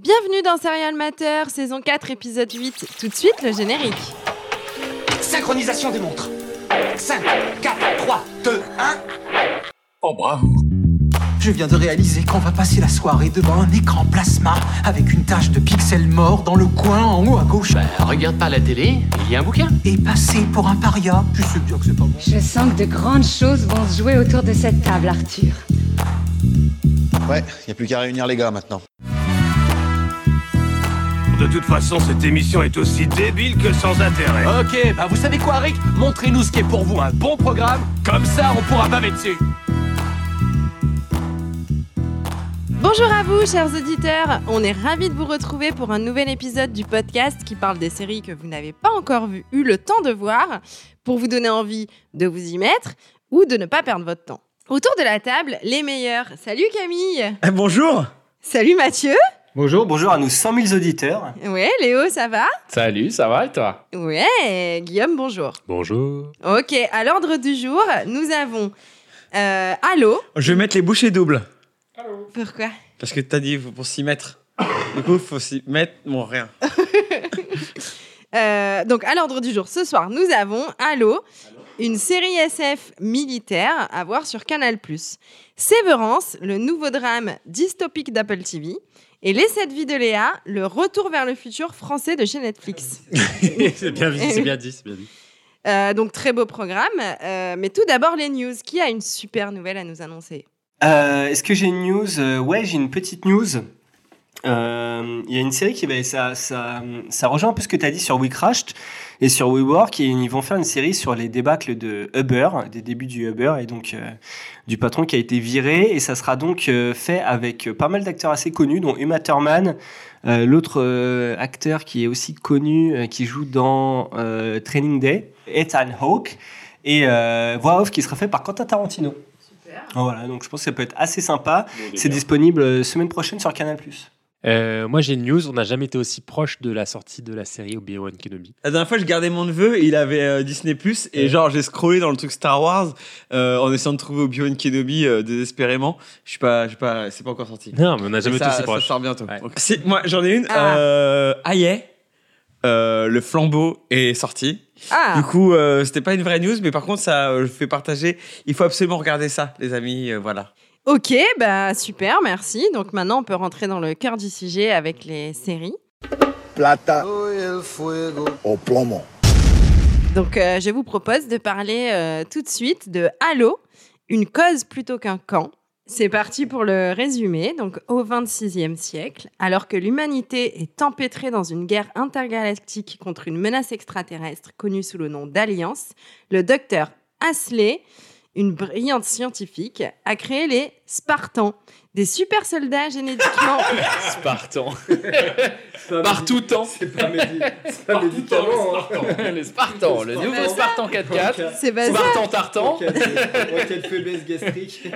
Bienvenue dans Serial Matter, saison 4, épisode 8. Tout de suite, le générique. Synchronisation des montres. 5, 4, 3, 2, 1. Oh bravo Je viens de réaliser qu'on va passer la soirée devant un écran plasma avec une tache de pixels morts dans le coin en haut à gauche. Bah, regarde pas la télé, il y a un bouquin. Et passer pour un paria. Je sais bien que c'est pas bon. Je sens que de grandes choses vont se jouer autour de cette table, Arthur. Ouais, y a plus qu'à réunir les gars maintenant. De toute façon, cette émission est aussi débile que sans intérêt. Ok, bah vous savez quoi, Rick Montrez-nous ce qui est pour vous un bon programme, comme ça on pourra baver dessus. Bonjour à vous, chers auditeurs. On est ravis de vous retrouver pour un nouvel épisode du podcast qui parle des séries que vous n'avez pas encore vu, eu le temps de voir, pour vous donner envie de vous y mettre ou de ne pas perdre votre temps. Autour de la table, les meilleurs. Salut Camille. Eh, bonjour Salut Mathieu. Bonjour, bonjour à nos 100 000 auditeurs. Ouais, Léo, ça va? Salut, ça va et toi? Ouais, Guillaume, bonjour. Bonjour. Ok, à l'ordre du jour, nous avons euh, Allo. Je vais mettre les bouchées doubles. Pourquoi? Parce que t'as dit faut- pour s'y mettre. Du coup, faut s'y mettre. Bon, rien. Euh, donc, à l'ordre du jour, ce soir, nous avons Allo, une série SF militaire à voir sur Canal+. Sévérance, le nouveau drame dystopique d'Apple TV. Et Les 7 vies de Léa, le retour vers le futur français de chez Netflix. c'est bien dit, c'est bien dit, c'est bien dit. Euh, donc, très beau programme. Euh, mais tout d'abord, les news. Qui a une super nouvelle à nous annoncer? Euh, Est-ce que j'ai une news? Euh, Ouais, j'ai une petite news. Euh, Il y a une série qui va, ça, ça, ça rejoint un peu ce que tu as dit sur We Crashed et sur WeWork. Et ils vont faire une série sur les débâcles de Uber, des débuts du Uber et donc euh, du patron qui a été viré. Et ça sera donc euh, fait avec euh, pas mal d'acteurs assez connus, dont Uma Thurman, euh, l'autre euh, acteur qui est aussi connu, euh, qui joue dans euh, Training Day, Ethan Hawke, et euh, voix off qui sera fait par Quentin Tarantino. Voilà, donc je pense que ça peut être assez sympa. C'est disponible semaine prochaine sur Canal+. Euh, moi j'ai une news, on n'a jamais été aussi proche de la sortie de la série Obi-Wan Kenobi. La dernière fois, je gardais mon neveu et il avait euh, Disney Plus et genre j'ai scrollé dans le truc Star Wars euh, en essayant de trouver Obi-Wan Kenobi euh, désespérément. Je suis pas, je suis pas, c'est pas encore sorti. Non, mais on n'a jamais Mais été ça, aussi ça proche. sort bientôt. Ouais. Donc, c'est- moi, j'en ai une. Ah. Euh, Aïe. Euh, le flambeau est sorti. Ah, Du coup, euh, c'était pas une vraie news, mais par contre, ça, euh, je fais partager. Il faut absolument regarder ça, les amis. euh, voilà. Ok, bah super, merci. Donc maintenant, on peut rentrer dans le cœur du sujet avec les séries. Plata au plomo. Donc, euh, je vous propose de parler euh, tout de suite de Halo, une cause plutôt qu'un camp. C'est parti pour le résumé. Donc, au XXVIe siècle, alors que l'humanité est empêtrée dans une guerre intergalactique contre une menace extraterrestre connue sous le nom d'Alliance, le docteur Asley, une brillante scientifique, a créé les Spartans, des super soldats génétiquement Spartan. Partout temps. C'est pas médicament. Le Spartan, le nouveau Spartan 4x4. C'est. Spartan Tartan. Quelle faiblesse gastrique.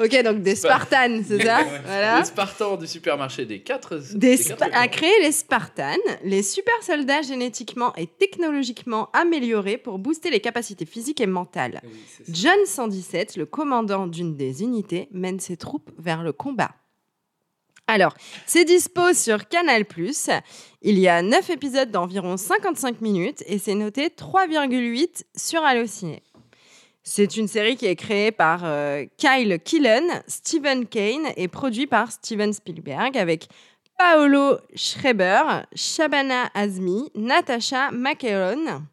Ok, donc des Spartans, c'est ça Voilà. Le Spartan du supermarché des 4. Des a créé les Spartans, les super soldats génétiquement et technologiquement améliorés pour booster les capacités physiques et mentales. John 117, le commandant d'une des unités, mène ses troupes vers le combat. Alors, c'est dispo sur Canal+. Il y a 9 épisodes d'environ 55 minutes et c'est noté 3,8 sur Allociné. C'est une série qui est créée par euh, Kyle Killen, Stephen Kane et produit par Steven Spielberg avec Paolo Schreiber, Shabana Azmi, Natasha McElhone,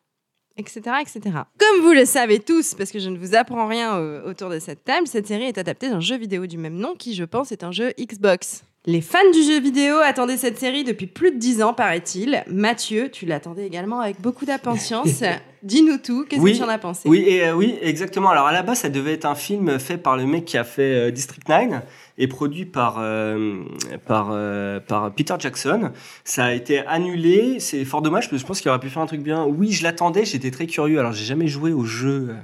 etc., etc. Comme vous le savez tous, parce que je ne vous apprends rien euh, autour de cette table, cette série est adaptée d'un jeu vidéo du même nom qui, je pense, est un jeu Xbox. Les fans du jeu vidéo attendaient cette série depuis plus de 10 ans, paraît-il. Mathieu, tu l'attendais également avec beaucoup d'impatience. Dis-nous tout, qu'est-ce Oui, que tu en as pensé? Oui, et, euh, oui, exactement. Alors à la base, ça devait être un film fait par le mec qui a fait euh, District 9 produit par, euh, par, euh, par Peter Jackson. Ça a été annulé. C'est fort dommage parce que je pense qu'il aurait pu faire un truc bien. Oui, je l'attendais. J'étais très curieux. Alors j'ai jamais joué au jeu.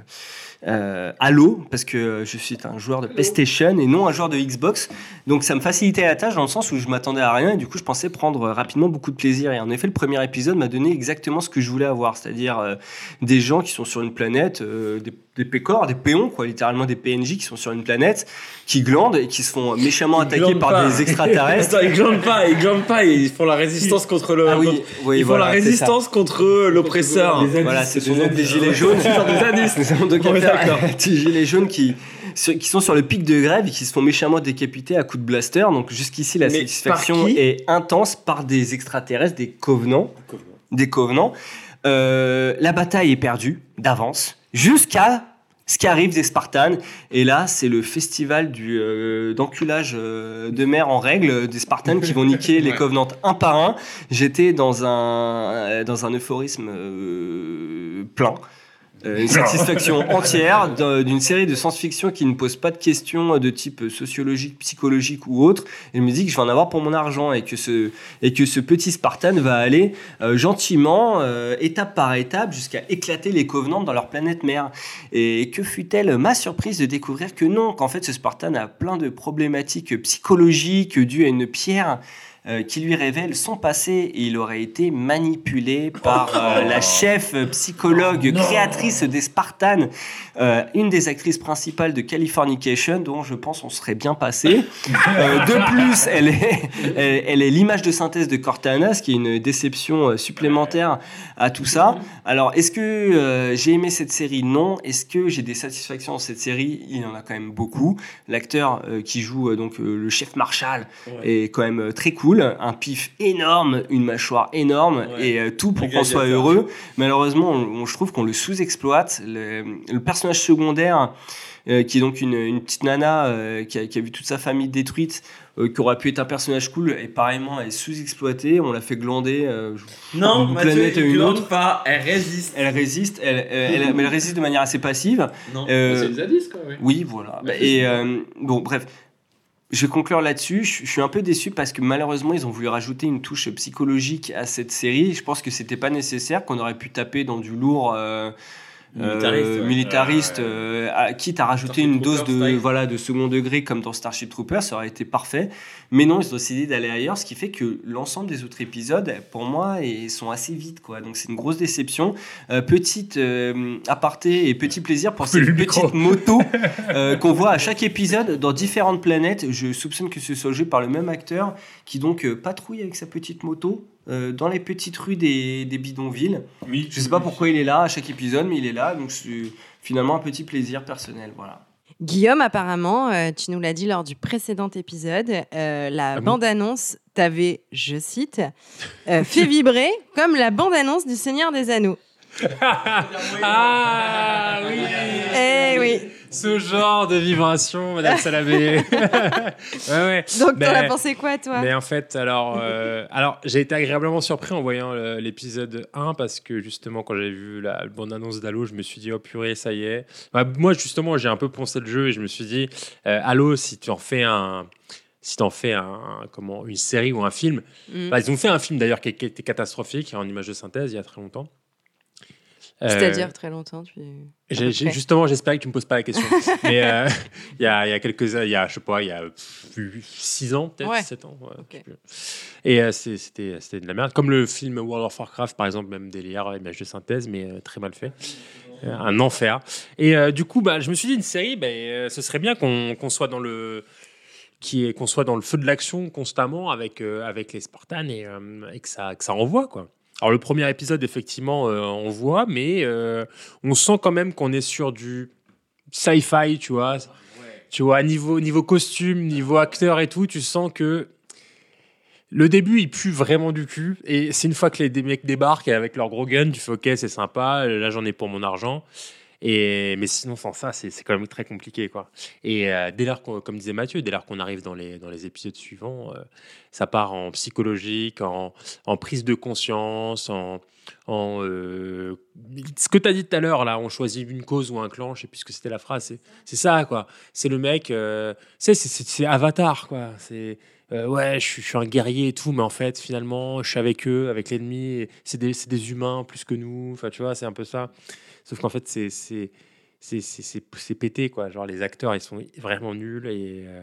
Euh, Halo, parce que je suis un joueur de PlayStation et non un joueur de Xbox. Donc ça me facilitait la tâche dans le sens où je m'attendais à rien et du coup je pensais prendre rapidement beaucoup de plaisir. Et en effet, le premier épisode m'a donné exactement ce que je voulais avoir, c'est-à-dire euh, des gens qui sont sur une planète, euh, des, des pécores, des péons, quoi, littéralement des PNJ qui sont sur une planète, qui glandent et qui se font méchamment attaquer par des extraterrestres. Attends, ils glandent pas, ils glandent pas, ils font la résistance contre le. Ah oui, contre- oui, ils font voilà, la c'est résistance ça. contre l'oppresseur. Voilà, c'est des, des gilets jaunes. C'est des zadistes. Des gilets jaunes qui, sont sur le pic de grève et qui se font méchamment décapiter à coups de blaster. Donc jusqu'ici, la Mais satisfaction est intense par des extraterrestres, des covenants. Des covenants. Euh, la bataille est perdue d'avance jusqu'à ce qui arrive des Spartans. Et là, c'est le festival du euh, d'enculage euh, de mer en règle des Spartans qui vont niquer les Ouais. Covenants un par un. J'étais dans un dans un euphorisme euh, plein. Euh, une satisfaction entière d'un- d'une série de science-fiction qui ne pose pas de questions de type sociologique, psychologique ou autre. Et je me dis que je vais en avoir pour mon argent et que ce, et que ce petit Spartan va aller euh, gentiment, euh, étape par étape, jusqu'à éclater les Covenants dans leur planète mère. Et que fut-elle ma surprise de découvrir que non, qu'en fait ce Spartan a plein de problématiques psychologiques dues à une pierre euh, qui lui révèle son passé et il aurait été manipulé par euh, la chef psychologue créatrice des Spartans, euh, une des actrices principales de Californication dont je pense on serait bien passé. De plus, elle est, elle, elle est l'image de synthèse de Cortana, ce qui est une déception supplémentaire à tout ça. Alors, est-ce que j'ai aimé cette série? Non. Est-ce que j'ai des satisfactions dans cette série? Il y en a quand même beaucoup. L'acteur qui joue donc le chef Marshall est quand même très cool. Un pif énorme, une mâchoire énorme Ouais. et euh, tout pour qu'on soit heureux. Malheureusement, on- on- je trouve qu'on le sous-exploite. Le, le personnage secondaire, euh, qui est donc une, une petite nana euh, qui, a, qui a vu toute sa famille détruite, qui aurait pu être un personnage cool, et pareillement, elle est sous-exploitée. On l'a fait glander. Non, d'une Mathieu, planète à une autre. pas, elle résiste. Elle résiste, elle, elle- elle- mais elle résiste de manière assez passive. Non. C'est une zadiste, quoi, ouais. oui, voilà. Et bon, bref. Je vais conclure là-dessus. Je suis un peu déçu parce que malheureusement, ils ont voulu rajouter une touche psychologique à cette série. Je pense que c'était pas nécessaire, qu'on aurait pu taper dans du lourd. euh, Militariste, euh, ouais. militariste, euh, à- quitte à rajouter Starship une dose de style. voilà de second degré comme dans Starship Troopers, ça aurait été parfait. Mais non, ils ont décidé d'aller ailleurs, ce qui fait que l'ensemble des autres épisodes, pour moi, ils sont assez vides, quoi. Donc c'est une grosse déception. Euh, petite euh, aparté et petit plaisir pour cette Le micro. petite moto euh, qu'on voit à chaque épisode dans différentes planètes. Je soupçonne que ce soit joué par le même acteur qui donc euh, patrouille avec sa petite moto. Euh, dans les petites rues des, des bidonvilles. Oui. Je sais pas pourquoi il est là à chaque épisode, mais il est là, donc c'est finalement un petit plaisir personnel. Voilà. Guillaume, apparemment, euh, tu nous l'as dit lors du précédent épisode, euh, la Ah bon bande-annonce t'avait, je cite, euh, fait vibrer comme la bande-annonce du Seigneur des Anneaux. Ah oui Eh oui. Ce genre de vibration, Madame Salamé. ouais, ouais. Donc, t'en as pensé quoi, toi? Mais en fait, alors, euh, alors j'ai été agréablement surpris en voyant l'épisode 1 parce que justement, quand j'ai vu la bande-annonce d'Halo, je me suis dit, oh purée, ça y est. Bah, moi, justement, j'ai un peu poncé le jeu et je me suis dit, euh, Halo, si tu en fais un. Si tu en fais un, comment, une série ou un film, Mm. bah, ils ont fait un film d'ailleurs qui, qui était catastrophique en image de synthèse il y a très longtemps. Euh, C'est-à-dire très longtemps, tu... justement, j'espérais que tu me poses pas la question. Mais euh, il y, a, il y a quelques il y a, je sais pas, il y a 6 ans, peut-être, Ouais. 7 ans. ouais. Et euh, c'était de la merde. Comme le film World of Warcraft, par exemple, même délire, image de synthèse, mais euh, très mal fait. Euh, un enfer. Et euh, du coup, bah, je me suis dit, une série, euh, ce serait bien qu'on soit dans le qui est qu'on soit dans le feu de l'action constamment avec euh, avec les Spartans et, euh, et que ça que ça envoie quoi. Alors le premier épisode effectivement euh, on voit mais euh, on sent quand même qu'on est sur du sci-fi, tu vois. Tu vois niveau niveau costume, niveau acteur et tout, tu sens que le début, il pue vraiment du cul. Et c'est une fois que les mecs débarquent avec leur gros gun, tu fais OK, c'est sympa, là j'en ai pour mon argent. Et, mais sinon, sans ça, c'est quand même très compliqué. Quoi. Et euh, dès lors, qu'on- comme disait Mathieu, dès lors qu'on arrive dans les, dans les épisodes suivants, euh, ça part en psychologique, en, prise de conscience, en. euh, ce que tu as dit tout à l'heure, là, on choisit une cause ou un clan, je sais plus ce que c'était la phrase, c'est- ça, quoi. C'est le mec, c'est- Avatar, quoi. C'est. ouais, je suis, un guerrier et tout, mais en fait, finalement, je suis avec eux, avec l'ennemi. C'est des, des humains plus que nous. Enfin, tu vois, c'est un peu ça. Sauf qu'en fait, c'est, c'est, c'est c'est- c'est- c'est pété quoi. Genre les acteurs ils sont vraiment nuls et euh,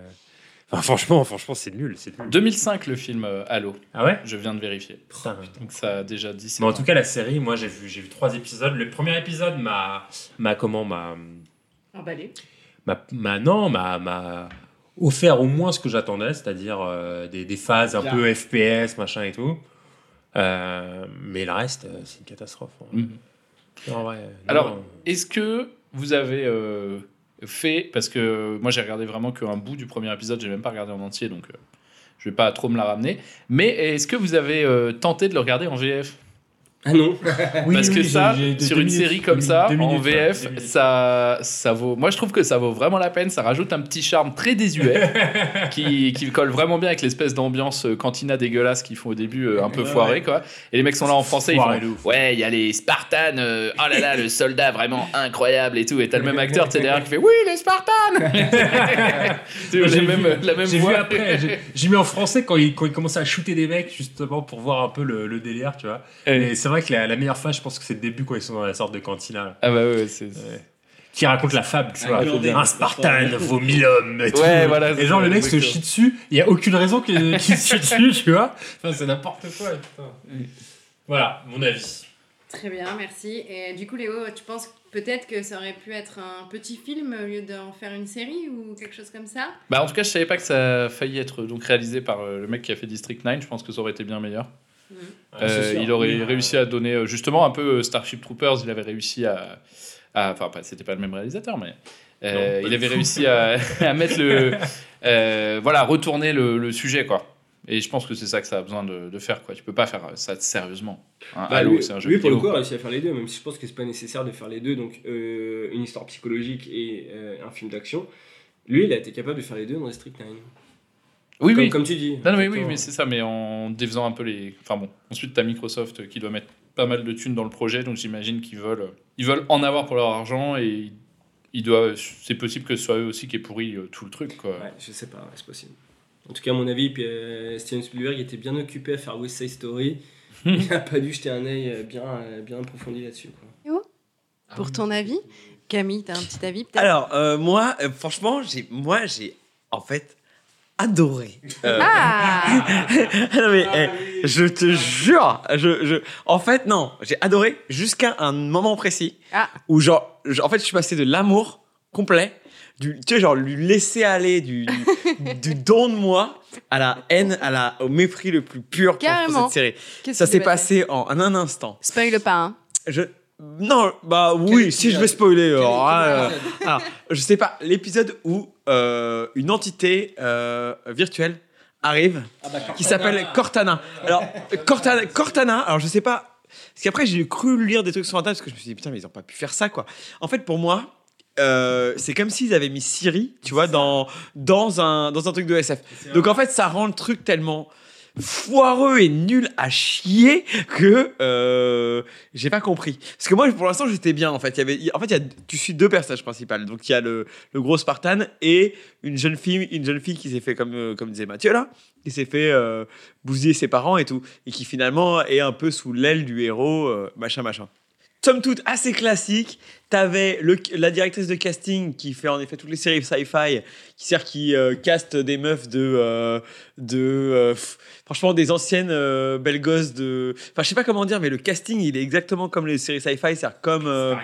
enfin, franchement franchement c'est nul, c'est nul. 2005 le film euh, Halo. Ah ouais? Je viens de vérifier. Putain. Donc ça a déjà 17 Mais en tout cas la série, moi j'ai vu j'ai vu trois épisodes. Le premier épisode m'a m'a comment m'a Emballé. m'a non m'a m'a offert au moins ce que j'attendais, c'est-à-dire euh, des, des phases un Bien. peu FPS machin et tout. Euh, mais le reste euh, c'est une catastrophe. hein. Mhm. Alors, non. est-ce que vous avez euh, fait, parce que moi j'ai regardé vraiment qu'un bout du premier épisode, j'ai même pas regardé en entier, donc euh, je vais pas trop me la ramener, mais est-ce que vous avez euh, tenté de le regarder en VF Ah non. Parce que ça, sur une série comme ça, en VF, ça, ça vaut. Moi, je trouve que ça vaut vraiment la peine. Ça rajoute un petit charme très désuet qui, qui colle vraiment bien avec l'espèce d'ambiance euh, cantina dégueulasse qu'ils font au début, euh, un peu Ouais, foiré, ouais. quoi. Et les mecs sont là en français, ils font ouf. Ouais, il y a les Spartans, euh, oh là là, le soldat vraiment incroyable et tout. Et t'as le même acteur, tu derrière qui fait Oui, les Spartans J'ai même, vu- la même voix. vu après, j'ai- mis en français quand il, quand il commençait à shooter des mecs, justement pour voir un peu le, le délire, tu vois. Et c'est vrai que la, la meilleure phase, je pense que c'est le début quand ils sont dans la sorte de cantina. là. Ah bah ouais, c'est. Qui raconte la fable, tu Un vois. Un Spartan vaut mille hommes. Et, tout. Ouais, voilà, et genre, le mec se chie dessus, il n'y a aucune raison qu'il qu'il se chie dessus, tu vois. Enfin, c'est n'importe quoi, putain. Voilà, mon avis. Très bien, merci. Et du coup, Léo, tu penses peut-être que ça aurait pu être un petit film au lieu d'en faire une série ou quelque chose comme ça? Bah en tout cas, je savais pas que ça a failli être donc réalisé par euh, le mec qui a fait District 9. Je pense que ça aurait été bien meilleur. Euh, il aurait Oui, réussi à donner euh, justement un peu euh, Starship Troopers. Il avait réussi à, à- enfin, pas- c'était pas le même réalisateur, mais euh, Non, il avait réussi à, à mettre le, euh, voilà, retourner le, le sujet quoi. Et je pense que c'est ça que ça a besoin de, de faire quoi. Tu peux pas faire ça sérieusement. Bah, Halo, lui, c'est un jeu lui, pour le coup, a réussi à faire les deux, même si je pense que c'est pas nécessaire de faire les deux, donc euh, une histoire psychologique et euh, un film d'action. Lui, il a été capable de faire les deux dans District 9. Oui, comme, oui. Comme tu dis. Non, non, mais oui, mais c'est ça, mais en défaisant un peu les. Enfin bon, ensuite, t'as Microsoft qui doit mettre pas mal de thunes dans le projet, donc j'imagine qu'ils veulent, ils veulent en avoir pour leur argent et ils doivent. C'est possible que ce soit eux aussi qui aient pourri euh, tout le truc, quoi. Ouais, je sais pas, ouais, c'est possible. En tout cas, à mon avis, puis, euh, Steven Spielberg était bien occupé à faire West Side Story. il a pas dû jeter un œil euh, bien, bien approfondi là-dessus. quoi. Pour ton avis? Camille, t'as un petit avis peut-être? Alors, euh, moi, euh, franchement, j'ai, moi, j'ai en fait adoré. Euh, Ah non, mais eh, je te jure, je, je, en fait, non, j'ai adoré jusqu'à un moment précis Ah. où, genre, je- en fait, je suis passé de l'amour complet, du, tu sais, genre, lui laisser aller du, du, du don de moi à la haine, à la, au mépris le plus pur pour- pour, Carrément. cette série. Ça s'est passé en un instant. Spoil pas, hein Je... Non, bah oui, si je vais spoiler. alors, ah, euh, alors, je sais pas, l'épisode où euh, une entité euh, virtuelle arrive qui s'appelle Cortana. Alors, Cortana, Cortana, alors je sais pas, parce qu'après j'ai cru lire des trucs sur Internet parce que je me suis dit putain, mais ils ont pas pu faire ça quoi. En fait, pour moi, euh, c'est comme s'ils avaient mis Siri, tu vois, dans, dans, un, dans un truc de SF. Donc en fait, ça rend le truc tellement foireux et nul à chier que euh, j'ai pas compris. Parce que moi, pour l'instant, j'étais bien. En fait, il y avait, en fait, tu suis deux personnages principaux. Donc il y a le, le gros Spartan et une jeune fille, une jeune fille qui s'est fait comme euh, comme disait Mathieu là, qui s'est fait euh, bousiller ses parents et tout, et qui finalement est un peu sous l'aile du héros, euh, machin machin. Somme toute, assez classique. T'avais le, la directrice de casting qui fait en effet toutes les séries sci-fi, qui sert qui euh, caste des meufs de euh, de euh, pff, franchement des anciennes euh, belles gosses de. Enfin, je sais pas comment dire, mais le casting il est exactement comme les séries sci-fi, c'est comme euh,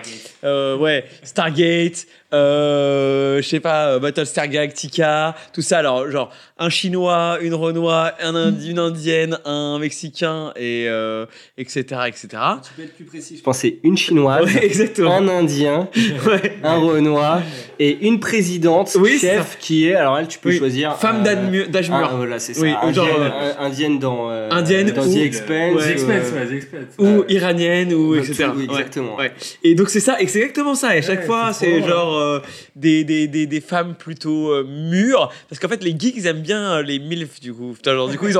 euh, ouais Stargate, euh, je sais pas Battlestar Galactica, tout ça. Alors genre un chinois, une renois, un Indi- une indienne, un mexicain et euh, etc etc. Tu peux être plus précis Je pensais une chinoise, Ouais, exactement. un indien, un renois et une présidente Oui, chef qui est. Alors elle, tu peux Oui, choisir. femme euh, d'âge mûr- ah, voilà, c'est ça. Oui, indienne, genre, euh, un- indienne dans. euh, indienne dans ou- The Expanse. Ouais. The Expanse, euh, ouais, The Expanse. ou iranienne ou Ouais, etc. tout, exactement. Et donc c'est ça, et c'est exactement ça. Et chaque Ouais, fois, c'est genre euh, des, des, des, des femmes plutôt euh, mûres, parce qu'en fait les geeks ils aiment bien euh, les milfs du coup. Putain, genre, du coup il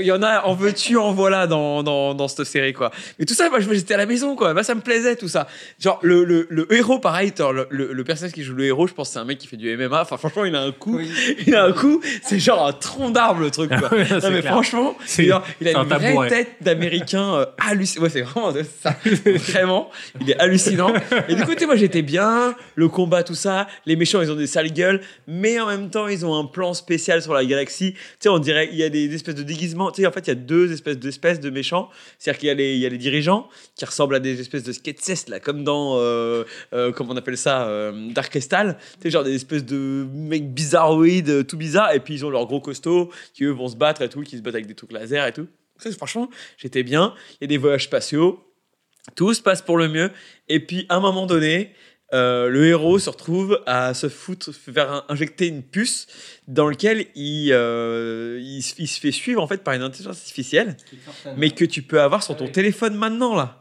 y, en a en veux-tu en voilà dans, dans, dans cette série quoi. Mais tout ça, moi j'étais à la maison quoi. Moi ça me plaisait tout ça. Genre le, le, le le héros, pareil, le, le- le personnage qui joue le héros, je pense que c'est un mec qui fait du MMA. Enfin, franchement, il a un coup. Il a un coup, c'est genre un tronc d'arbre le truc, quoi. Ouais, non, c'est mais clair. franchement, il a, c'est un une vraie tabouret. tête d'américain euh, hallucinant. Ouais, c'est vraiment ça. vraiment, il est hallucinant. Et du coup, tu sais, moi, j'étais bien. Le combat, tout ça. Les méchants, ils ont des sales gueules. Mais en même temps, ils ont un plan spécial sur la galaxie. Tu sais, on dirait, il y a des, des espèces de déguisements. Tu sais, en fait, il y a deux espèces d'espèces de méchants. C'est-à-dire qu'il y, a les- il y a les dirigeants qui ressemblent à des espèces de sketchs, là, comme dans, euh, comment on appelle ça, euh, Dark Crystal. Tu sais, genre des espèces de mecs bizarroïdes, euh, tout bizarre. Et puis, ils ont leurs gros costauds qui, eux, vont se battre et tout, qui se battent avec des trucs laser et tout. Ça, franchement, j'étais bien. Il y a des voyages spatiaux. Tout se passe pour le mieux. Et puis, à un moment donné, euh, le héros se retrouve à se foutre, faire un- injecter une puce dans lequel il, euh, il, se- il se fait suivre en fait par une intelligence artificielle, mais que tu peux avoir sur ton téléphone maintenant là.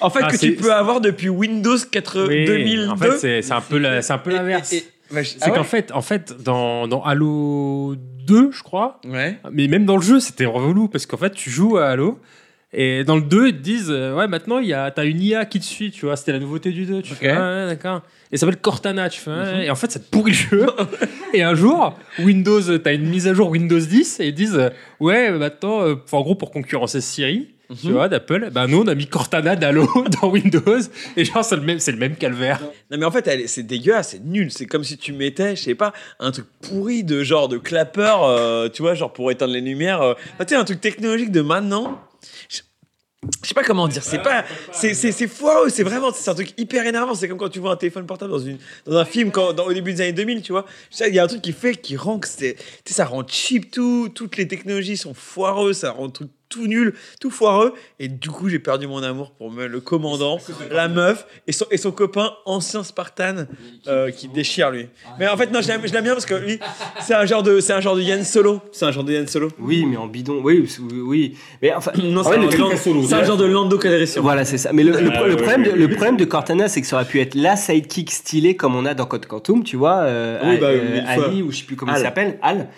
En fait, Ah, que tu peux avoir depuis Windows 4, Oui, 2002. En fait, c'est un peu l'inverse. et- ouais, je- C'est ah ouais qu'en fait, en fait, dans, dans Halo 2, je crois, Ouais. mais même dans le jeu, c'était relou parce qu'en fait, tu joues à Halo. Et dans le 2, ils te disent, euh, ouais, maintenant, il y a, t'as une IA qui te suit, tu vois, c'était la nouveauté du 2. Tu Ok. fais, ouais, ouais, d'accord. Et ça s'appelle Cortana, tu fais, Mhm. et en fait, ça te pourrit le jeu. et un jour, Windows, t'as une mise à jour Windows 10, et ils disent, euh, ouais, maintenant, euh, en gros, pour concurrencer Siri, tu Mhm. vois, d'Apple, ben nous, on a mis Cortana d'Halo dans Windows, et genre, c'est le même, c'est le même calvaire. Non mais en fait, c'est dégueulasse, c'est nul. C'est comme si tu mettais, je sais pas, un truc pourri de genre de clapper, euh, tu vois, genre pour éteindre les lumières. euh. Enfin, tu sais, un truc technologique de maintenant. Je je sais pas comment dire, c'est pas, c'est c'est c'est foireux, c'est vraiment, c'est un truc hyper énervant. C'est comme quand tu vois un téléphone portable dans une dans un film quand, dans, au début des années 2000, tu vois. Il y a un truc qui fait, qui rend que c'est, tu sais, ça rend cheap tout, toutes les technologies sont foireuses, ça rend le truc tout nul, tout foireux. Et du coup, j'ai perdu mon amour pour me- le commandant, la meuf et son, et son copain ancien Spartan euh, qui déchire lui. Mais en fait, non, je l'aime bien parce que lui, c'est un genre de, c'est un genre de Yann Solo. C'est un genre de Yann Solo. Oui, mais en bidon. Oui, oui. Mais enfin, Non, c'est un, genre de Lando Calrissian. Voilà, c'est ça. Mais le, le- Ah, le problème, de, le problème de Cortana, c'est que ça aurait pu être la sidekick stylée comme on a dans Code Quantum, tu vois, euh, Oui, bah, euh, mille fois. Ali ou je sais plus comment Al. il s'appelle, Al.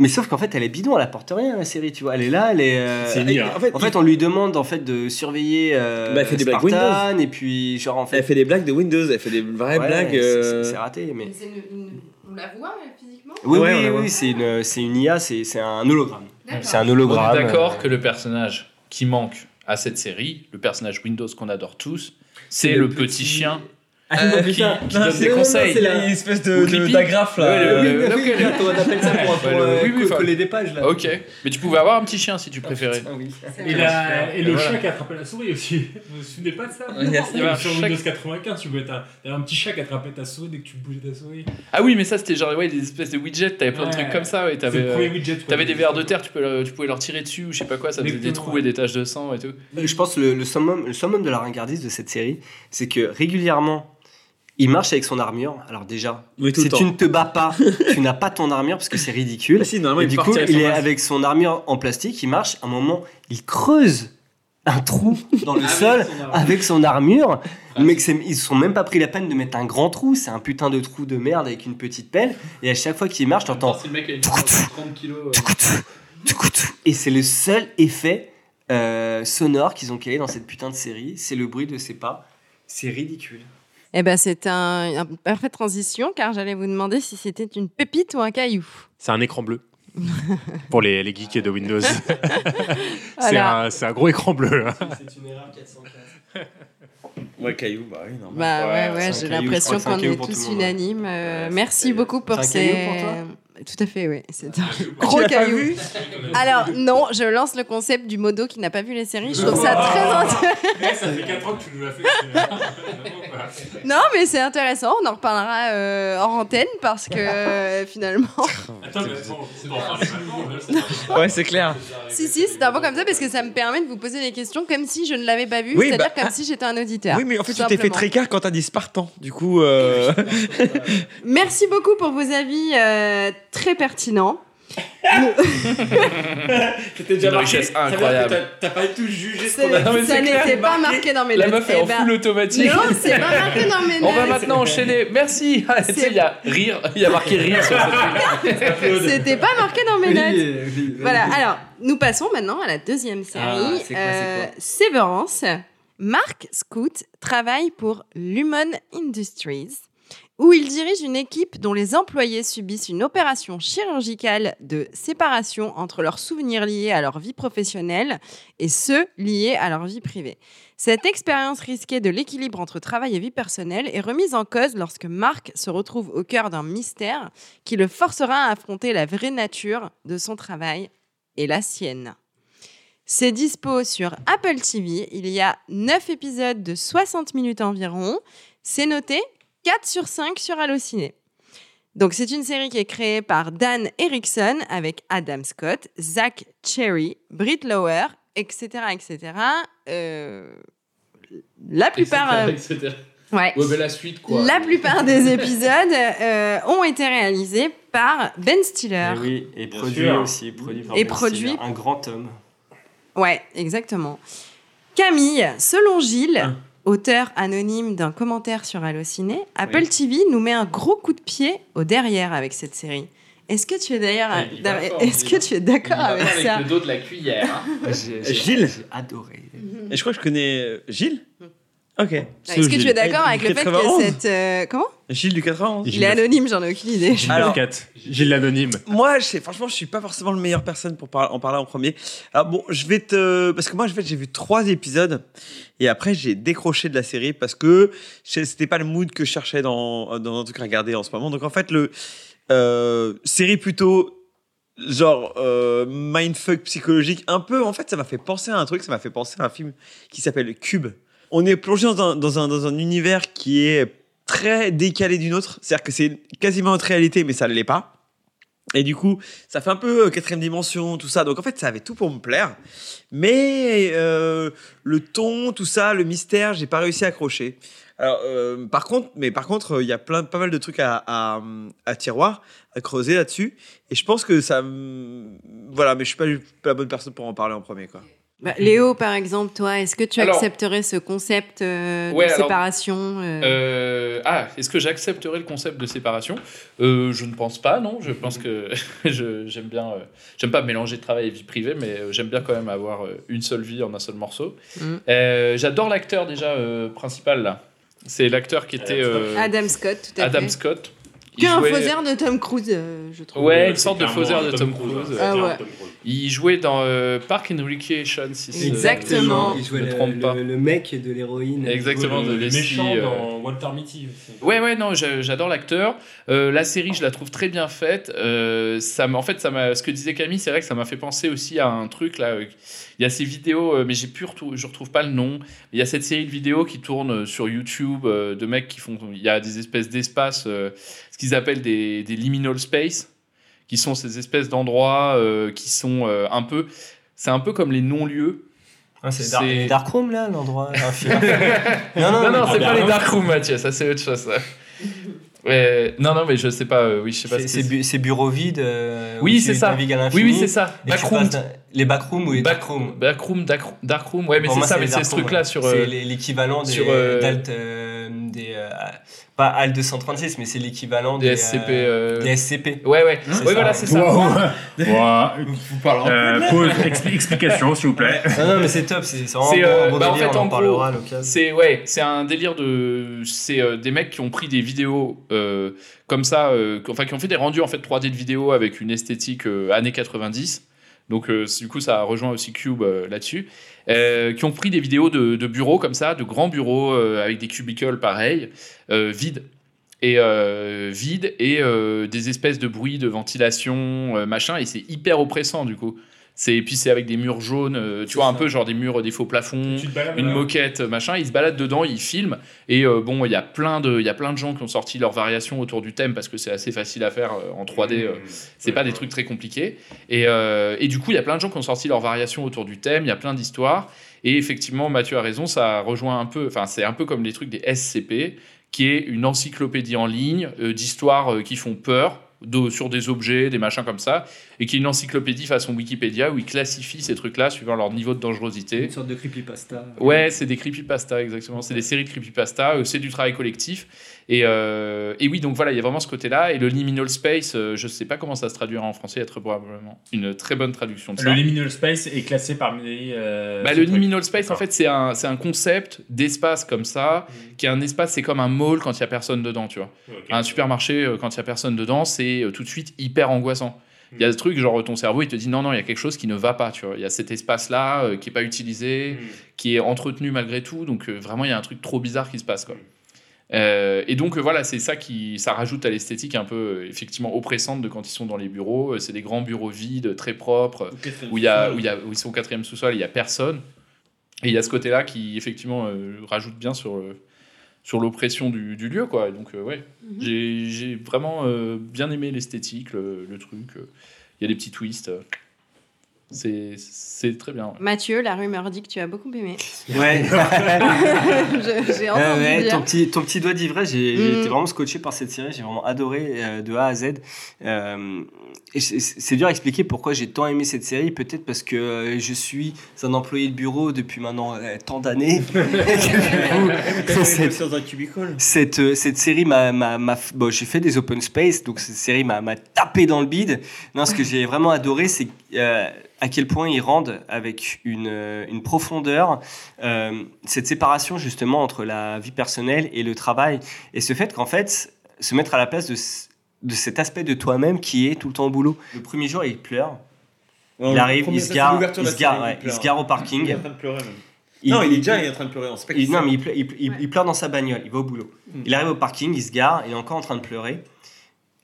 Mais sauf qu'en fait, elle est bidon, elle apporte rien la série, tu vois. Elle est là, elle est. euh, C'est une IA. En fait, en fait, on lui demande en fait de surveiller euh, Bah, elle fait des blagues Spartan et puis genre en fait. Elle fait des blagues de Windows, elle fait des vraies Ouais, blagues. c'est- euh, c'est- raté, mais. On la voit physiquement? Oui, Ouais, on oui, oui, c'est une, c'est une IA, c'est c'est un hologramme. D'accord. C'est un On hologramme. est d'accord euh, que le personnage qui manque à cette série, le personnage Windows qu'on adore tous, c'est le le, petit, chien Ah, euh, putain. qui, qui Non, donne c'est- des non, non, conseils. C'est la- une espèce de, d'agrafe là. Euh, le- oui, ok, oui, le- on appelle ça pour, le- euh, oui, oui, coller des pages là. Ok, mais tu pouvais avoir un petit chien si tu préférais. Ah oui. Et, la- et le Voilà. chat qui attrapait la souris aussi. Vous vous souvenez pas de ça Il y a- il y avait Sur Windows qui- 95, tu pouvais t'as t'avais un petit chat qui attrapait ta souris dès que tu bougeais ta souris. Ah oui, mais ça c'était genre ouais, des espèces de widgets, t'avais plein de trucs comme ça, ouais, t'avais euh, t'avais des verres de terre, tu, peux, tu pouvais leur tirer dessus ou je sais pas quoi, ça faisait des trous et des taches de sang et tout. Je pense le summum de la ringardise de cette série, c'est que régulièrement, il marche avec son armure. Alors déjà, Oui, si tu ne te bats pas, tu n'as pas ton armure parce que c'est ridicule. Ah, si, Et du coup, il est masque. avec son armure en plastique, il marche. À un moment, il creuse un trou dans le sol avec son armure. Mec, c'est- ils se sont même pas pris la peine de mettre un grand trou. C'est un putain de trou de merde avec une petite pelle. Et à chaque fois qu'il marche, t'entends. le mec a une 30 kilos. Et c'est le seul effet euh, sonore qu'ils ont calé dans cette putain de série. C'est le bruit de ses pas. C'est ridicule. Eh ben, c'est un, une parfaite transition car j'allais vous demander si c'était une pépite ou un caillou. C'est un écran bleu. Pour les, les geeks de Windows. c'est Voilà. un, c'est un gros écran bleu. hein. C'est une erreur 404. Ouais, caillou, bah oui, normal. Bah ouais, Ouais, un j'ai l'impression qu'on un est tous unanimes. Euh, Ouais, merci beaucoup pour un ces. caillou pour toi Tout à fait, oui. C'est un gros caillou. Alors, non, je lance le concept du modo qui n'a pas vu les séries. Je trouve ça très intéressant. ça fait 4 ans que tu nous l'as fait. Non, mais c'est intéressant. On en reparlera euh, hors antenne parce que euh, finalement. Attends, mais c'est Ouais, c'est clair. si, si, c'est un peu comme ça parce que ça me permet de vous poser des questions comme si je ne l'avais pas vu. Oui, C'est-à-dire bah, comme si j'étais un auditeur. Oui, mais en fait, tu t'es fait simplement. tricard quand t'as dit Spartan. Du coup, euh... Merci beaucoup pour vos avis très pertinents. c'était Une richesse incroyable. T'as pas tout jugé Ça, Non, mais ça c'est clair, n'était pas marqué dans mes La notes. meuf est Eh en ben, full automatique. Non, c'est pas marqué dans mes On va notes. maintenant enchaîner. Merci. Ah, Tu sais, il y a rire, il y a marqué rire sur cette feuille. C'était pas marqué dans mes notes. Voilà, alors, nous passons maintenant à la deuxième série, Ah, c'est quoi, c'est euh, quoi Severance. Mark Scoot travaille pour Lumon Industries, où il dirige une équipe dont les employés subissent une opération chirurgicale de séparation entre leurs souvenirs liés à leur vie professionnelle et ceux liés à leur vie privée. Cette expérience risquée de l'équilibre entre travail et vie personnelle est remise en cause lorsque Mark se retrouve au cœur d'un mystère qui le forcera à affronter la vraie nature de son travail et la sienne. C'est dispo sur Apple TV. Il y a 9 épisodes de 60 minutes environ. C'est noté 4 sur 5 sur Allociné. Donc c'est une série qui est créée par Dan Erickson avec Adam Scott, Zach Cherry, Britt Lower, etc. etc. Euh, la plupart... euh, Etc. Ouais. Ouais, mais la suite, quoi. La plupart des épisodes euh, ont été réalisés par Ben Stiller. Et oui, et Bien produit sûr. aussi. Produit par Et Ben produit- Stiller, Un grand homme. Ouais, exactement. Camille, selon Gilles, auteur anonyme d'un commentaire sur Allociné, Apple Oui. TV nous met un gros coup de pied au derrière avec cette série. Est-ce que tu es d'ailleurs, d'accord, est-ce que tu es d'accord avec pas ça avec le dos de la cuillère. hein. Gilles J'ai adoré. Et je crois que je connais euh, Gilles? Ok. Est-ce que tu es d'accord avec le fait que 91? cette euh, comment Gilles du 91 Il est anonyme, j'en ai aucune idée. Gilles Alors- Cat. Gilles l'anonyme. Moi, je sais, franchement, je suis pas forcément le meilleur personne pour par- en parler en premier. Alors bon, je vais te, parce que moi, en fait, j'ai vu trois épisodes et après j'ai décroché de la série parce que c'était pas le mood que je cherchais dans dans un truc à regarder en ce moment. Donc en fait, le euh, série plutôt genre euh, mindfuck psychologique, un peu. En fait, ça m'a fait penser à un truc. Ça m'a fait penser à un film qui s'appelle Cube. On est plongé dans un, univers qui est très décalé d'une autre. C'est-à-dire que c'est quasiment notre réalité, mais ça ne l'est pas. Et du coup, ça fait un peu euh, quatrième dimension, tout ça. Donc en fait, ça avait tout pour me plaire. Mais euh, le ton, tout ça, le mystère, j'ai pas réussi à accrocher. Alors, euh, par contre, mais par contre, il y a plein, pas mal de trucs à, à, à tiroir, à creuser là-dessus. Et je pense que ça, voilà, mais je suis pas, pas la bonne personne pour en parler en premier, quoi. Bah, Léo, par exemple, toi, est-ce que tu Alors- accepterais ce concept euh, Ouais, de alors- séparation euh, Euh, ah, est-ce que j'accepterais le concept de séparation? Je ne pense pas, non. Je pense que j'aime bien. j'aime pas mélanger travail et vie privée, mais j'aime bien quand même avoir une seule vie en un seul morceau. Mm. J'adore l'acteur déjà principal là. C'est l'acteur qui était Adam Scott, tout à Adam fait. Scott. Qu'un jouait- faussaire de Tom Cruise, euh, je trouve. Ouais, une sorte de faussaire de Tom Tom Cruise, Ah ouais. Il jouait dans euh, Park and Recreation, si c'est- Exactement. Il Je jouait me le, trompe pas. le- le mec de l'héroïne. Exactement, de Le méchant euh, dans Walter Mitty. aussi. Ouais, ouais, non, j'a- j'adore l'acteur. Euh, la série, je la trouve très bien faite. Euh, ça en fait, ça m'a, ce que disait Camille, c'est vrai que ça m'a fait penser aussi à un truc là. Il y a ces vidéos, euh, mais j'ai plus retou- je retrouve pas le nom. Il y a cette série de vidéos qui tourne euh, sur YouTube euh, de mecs qui font. Il y a des espèces d'espaces, euh, ce qu'ils appellent des, des liminal space, qui sont ces espèces d'endroits euh, qui sont euh, un peu. C'est un peu comme les non-lieux. Ah, c'est Dark, C'est- Dark Room là, l'endroit. un film. Non, non, mais- c'est pas les dark rooms, Mathieu, ça c'est autre chose. ça. Ouais, non, non, mais je sais pas. euh, oui, je sais pas. C'est ce bu- bureau vide. euh, Oui, c'est ça. Oui, oui, c'est ça. Backroom. Les backrooms ou les darkrooms Backroom, dark, darkroom, ouais, mais c'est ça, mais c'est ce truc-là ouais. sur. C'est euh, l'équivalent des sur, euh, d'Alt, euh, des euh, pas Alt 236, mais c'est l'équivalent Des des, SCP, euh, euh, des SCP. Ouais, ouais. Ça. voilà, c'est ça. Voilà. Vous parlez Euh, pause, expli- explication, s'il vous plaît. Non, non, mais c'est top, c'est vraiment un bon bah, en délire, fait, on en en parlera c'est ouais, c'est un délire de, c'est euh, des mecs qui ont pris des vidéos euh, comme ça, euh, enfin qui ont fait des rendus en fait 3D de vidéos avec une esthétique euh, années 90. Donc euh, du coup, ça rejoint aussi Cube euh, là-dessus. Euh, qui ont pris des vidéos de, bureaux comme ça, de grands bureaux euh, avec des cubicles pareils, euh, vides et et des espèces de bruits de ventilation, machin. Et c'est hyper oppressant du coup. C'est et puis c'est avec des murs jaunes, euh, tu vois un peu genre des murs, des faux plafonds, balades, une moquette, machin. Ils se baladent dedans, ils filment. Et euh, bon, il y a plein de, il y a plein de gens qui ont sorti leurs variations autour du thème parce que c'est assez facile à faire euh, en 3D. euh, c'est pas des trucs très compliqués. Et, euh, et du coup, il y a plein de gens qui ont sorti leurs variations autour du thème. Il y a plein d'histoires. Et effectivement, Mathieu a raison, ça rejoint un peu. Enfin, c'est un peu comme les trucs des SCP, qui est une encyclopédie en ligne euh, d'histoires euh, qui font peur. De- sur des objets, des machins comme ça, et qui est une encyclopédie façon Wikipédia où il classifie ces trucs-là suivant leur niveau de dangerosité. Une sorte de creepypasta. Ouais, c'est des creepypasta, exactement. C'est des séries de creepypasta, euh, c'est du travail collectif. Et, euh, et oui, donc voilà, il y a vraiment ce côté-là. Et le liminal space, euh, je sais pas comment ça se traduira en français, très probablement une très bonne traduction de ça. Le liminal space est classé parmi. euh, Bah, le truc. liminal space, en fait, c'est un, c'est un concept d'espace comme ça, qui est un espace, c'est comme un mall quand il y a personne dedans, tu vois. Un supermarché, quand il y a personne dedans, c'est tout de suite hyper angoissant. Il y a ce truc, genre ton cerveau, il te dit non, non, il y a quelque chose qui ne va pas, tu vois. Il y a cet espace-là euh, qui est pas utilisé, qui est entretenu malgré tout, donc euh, vraiment, il y a un truc trop bizarre qui se passe, quoi. Euh, et donc euh, voilà, c'est ça qui ça rajoute à l'esthétique un peu euh, effectivement oppressante de quand ils sont dans les bureaux. Euh, C'est des grands bureaux vides, très propres, où il y a où il y a où ils sont au quatrième sous-sol, il y a personne. Et il y a ce côté-là qui effectivement euh, rajoute bien sur euh, sur l'oppression du, du lieu quoi. Et donc euh, ouais, Mhm. j'ai j'ai vraiment euh, bien aimé l'esthétique, le, le truc. euh. Il y a des petits twists. Euh. C'est c'est très bien. ouais. Mathieu, la rumeur dit que tu as beaucoup aimé. Ouais. J'ai entendu Ouais, ouais, dire. ton, petit, ton petit doigt d'ivresse, j'ai j'ai Mm. été vraiment scotché par cette série, j'ai vraiment adoré euh, de A à Z. Euh, et c'est- dur à expliquer pourquoi j'ai tant aimé cette série, peut-être parce que euh, je suis un employé de bureau depuis maintenant euh, tant d'années. cette, dans un cubicule. cette, euh, cette série m'a. m'a- m'a- Bon, j'ai fait des open space, donc cette série m'a m'a tapé dans le bide. Non, ce que j'ai vraiment adoré, c'est euh, à quel point ils rendent avec une, euh, une profondeur euh, cette séparation justement entre la vie personnelle et le travail. Et ce fait qu'en fait, se mettre à la place de, de cet aspect de toi-même qui est tout le temps au boulot. Le premier jour, il pleure. Il arrive, il se gare, il se gare, série, ouais, il il pleure. se gare au parking. Il est en train de pleurer, même. Non, il est déjà- il est en train de pleurer, on sait pas il- Non, mais il, pleure, il pleure dans sa bagnole, il va au boulot. Mm. Il arrive au parking, il se gare, il est encore en train de pleurer.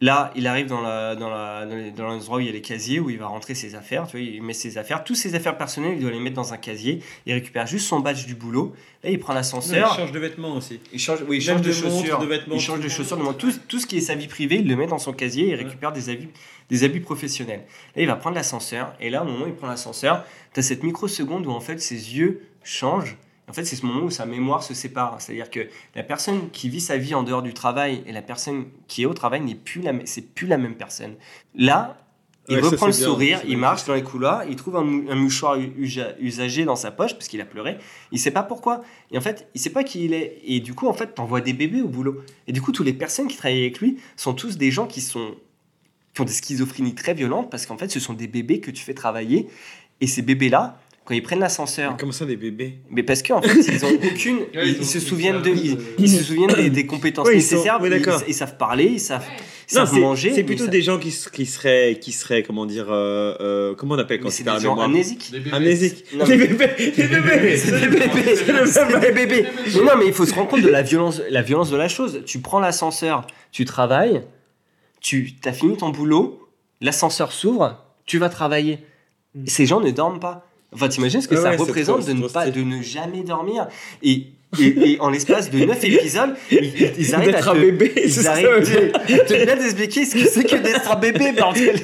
Là, il arrive dans, la, dans, la, dans, les- dans l'endroit où il y a les casiers, où il va rentrer ses affaires. Tu vois, il met ses affaires, toutes ses affaires personnelles, il doit les mettre dans un casier. Il récupère juste son badge du boulot. Là, il prend Non, l'ascenseur. il change de vêtements aussi. Il change, oui, il change de, chaussures. de vêtements, il change de chaussures, de tout, tout ce qui est sa vie privée, il le met dans son casier il récupère des, habits, des habits professionnels. Là, il va prendre l'ascenseur et là, au moment où il prend l'ascenseur, tu as cette microseconde où en fait ses yeux changent. En fait, c'est ce moment où sa mémoire se sépare. C'est-à-dire que la personne qui vit sa vie en dehors du travail et la personne qui est au travail n'est plus la, c'est plus la même personne. Là, il Ouais, reprend le bien, sourire, il marche dans les couloirs, il trouve un, mou- un mouchoir usagé dans sa poche parce qu'il a pleuré. Il sait pas pourquoi. Et en fait, il sait pas qui il est. Et du coup, en fait, t'envoies des bébés au boulot. Et du coup, toutes les personnes qui travaillent avec lui sont tous des gens qui sont qui ont des schizophrénies très violentes parce qu'en fait, ce sont des bébés que tu fais travailler. Et ces bébés-là, quand ils prennent l'ascenseur. Comment ça, des bébés? Mais parce qu'en fait, ils ont aucune. Ouais, ils, ils ont ils se souviennent de. Ils, se souviennent des, des compétences sont- nécessaires. oui, ils, savent parler, ils savent, ils Non, savent c'est- manger. C'est plutôt ça- des gens qui, qui seraient, qui seraient, comment dire, euh, euh, comment on appelle quand c'est des gens amnésiques. Amnésiques. Des bébés. Des bébés. C'est des bébés. C'est des bébés. Mais non, mais il faut se rendre compte de la violence, la violence de la chose. Tu prends l'ascenseur, tu travailles, tu as fini ton boulot, l'ascenseur s'ouvre, tu vas travailler. Et Ces gens ne dorment pas. Enfin, t'imagines ce que Ouais, ça ouais, représente trop- de ne pas, de ne jamais dormir. Et et, et en l'espace de 9 épisodes, ils, ils arrivent D'être à un te, bébé, c'est ils ça, arrivent ça te, bien t'expliquer ce que c'est que d'être un bébé, bordel.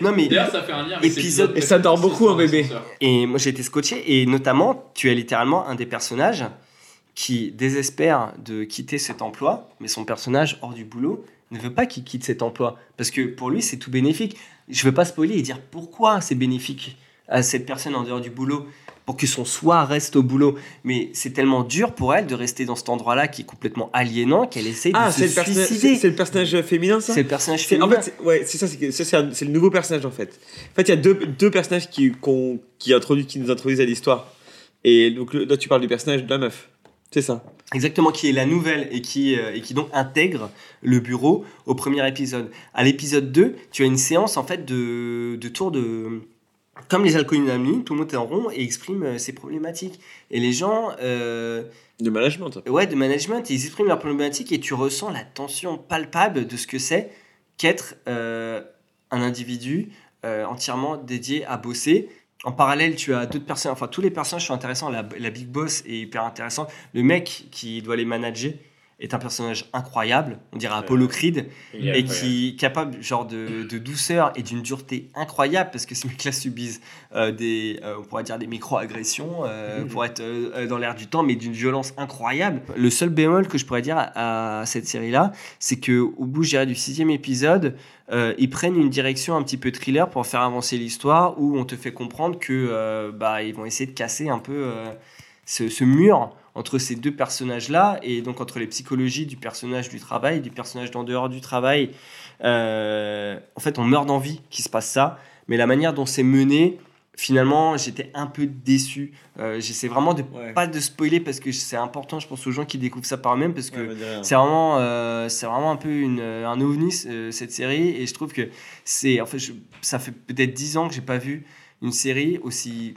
Non mais D'ailleurs, ça fait un lien épisode Et ça dort beaucoup, un bébé. Et moi j'ai été scotché et notamment tu as littéralement un des personnages qui désespère de quitter cet emploi, mais son personnage hors du boulot ne veut pas qu'il quitte cet emploi parce que pour lui c'est tout bénéfique. Je veux pas spoiler et dire pourquoi c'est bénéfique à cette personne en dehors du boulot pour que son soi reste au boulot. Mais c'est tellement dur pour elle de rester dans cet endroit-là qui est complètement aliénant qu'elle essaie de Ah, se suicider. c'est- le personnage féminin, ça C'est le personnage C'est- En féminin. fait, c'est- ouais, c'est ça, c'est le nouveau personnage en fait. En fait, il y a deux, deux personnages qui, qu'on- qui, introduisent, qui nous introduisent à l'histoire. Et donc là, tu parles du personnage de la meuf. C'est ça. Exactement, qui est la nouvelle et qui, euh, et qui donc intègre le bureau au premier épisode. À l'épisode 2, tu as une séance en fait de, de tour de... Comme les alcooliques anonymes, tout le monde est en rond et exprime euh, ses problématiques. Et les gens... euh, de management. Ouais, de management, ils expriment leurs problématiques et tu ressens la tension palpable de ce que c'est qu'être euh, un individu euh, entièrement dédié à bosser. En parallèle, tu as d'autres personnes, enfin tous les personnages sont intéressants. La, la Big Boss est hyper intéressante. Le mec qui doit les manager, est un personnage incroyable, on dirait Apollo Creed, et qui est capable genre de, de douceur et d'une dureté incroyable parce que ces mecs-là subissent euh, des, euh, on pourrait dire des micro-agressions euh, Mhm. pour être dans l'air du temps, mais d'une violence incroyable. Le seul bémol que je pourrais dire à, à cette série-là, c'est que au bout, je dirais, du sixième épisode, ils prennent une direction un petit peu thriller pour faire avancer l'histoire, où on te fait comprendre que bah ils vont essayer de casser un peu ce, ce mur entre ces deux personnages-là, et donc entre les psychologies du personnage du travail, du personnage d'en dehors du travail. Euh, en fait, on meurt d'envie qu'il se passe ça, mais la manière dont c'est mené, finalement, j'étais un peu déçu. Euh, J'essaie vraiment de pas de spoiler parce que c'est important, je pense, aux gens qui découvrent ça par eux-mêmes, parce que Ouais, bah, c'est vraiment, euh, c'est vraiment un peu une, un ovni euh, cette série, et je trouve que c'est, en fait, je- ça fait peut-être dix ans que j'ai pas vu une série aussi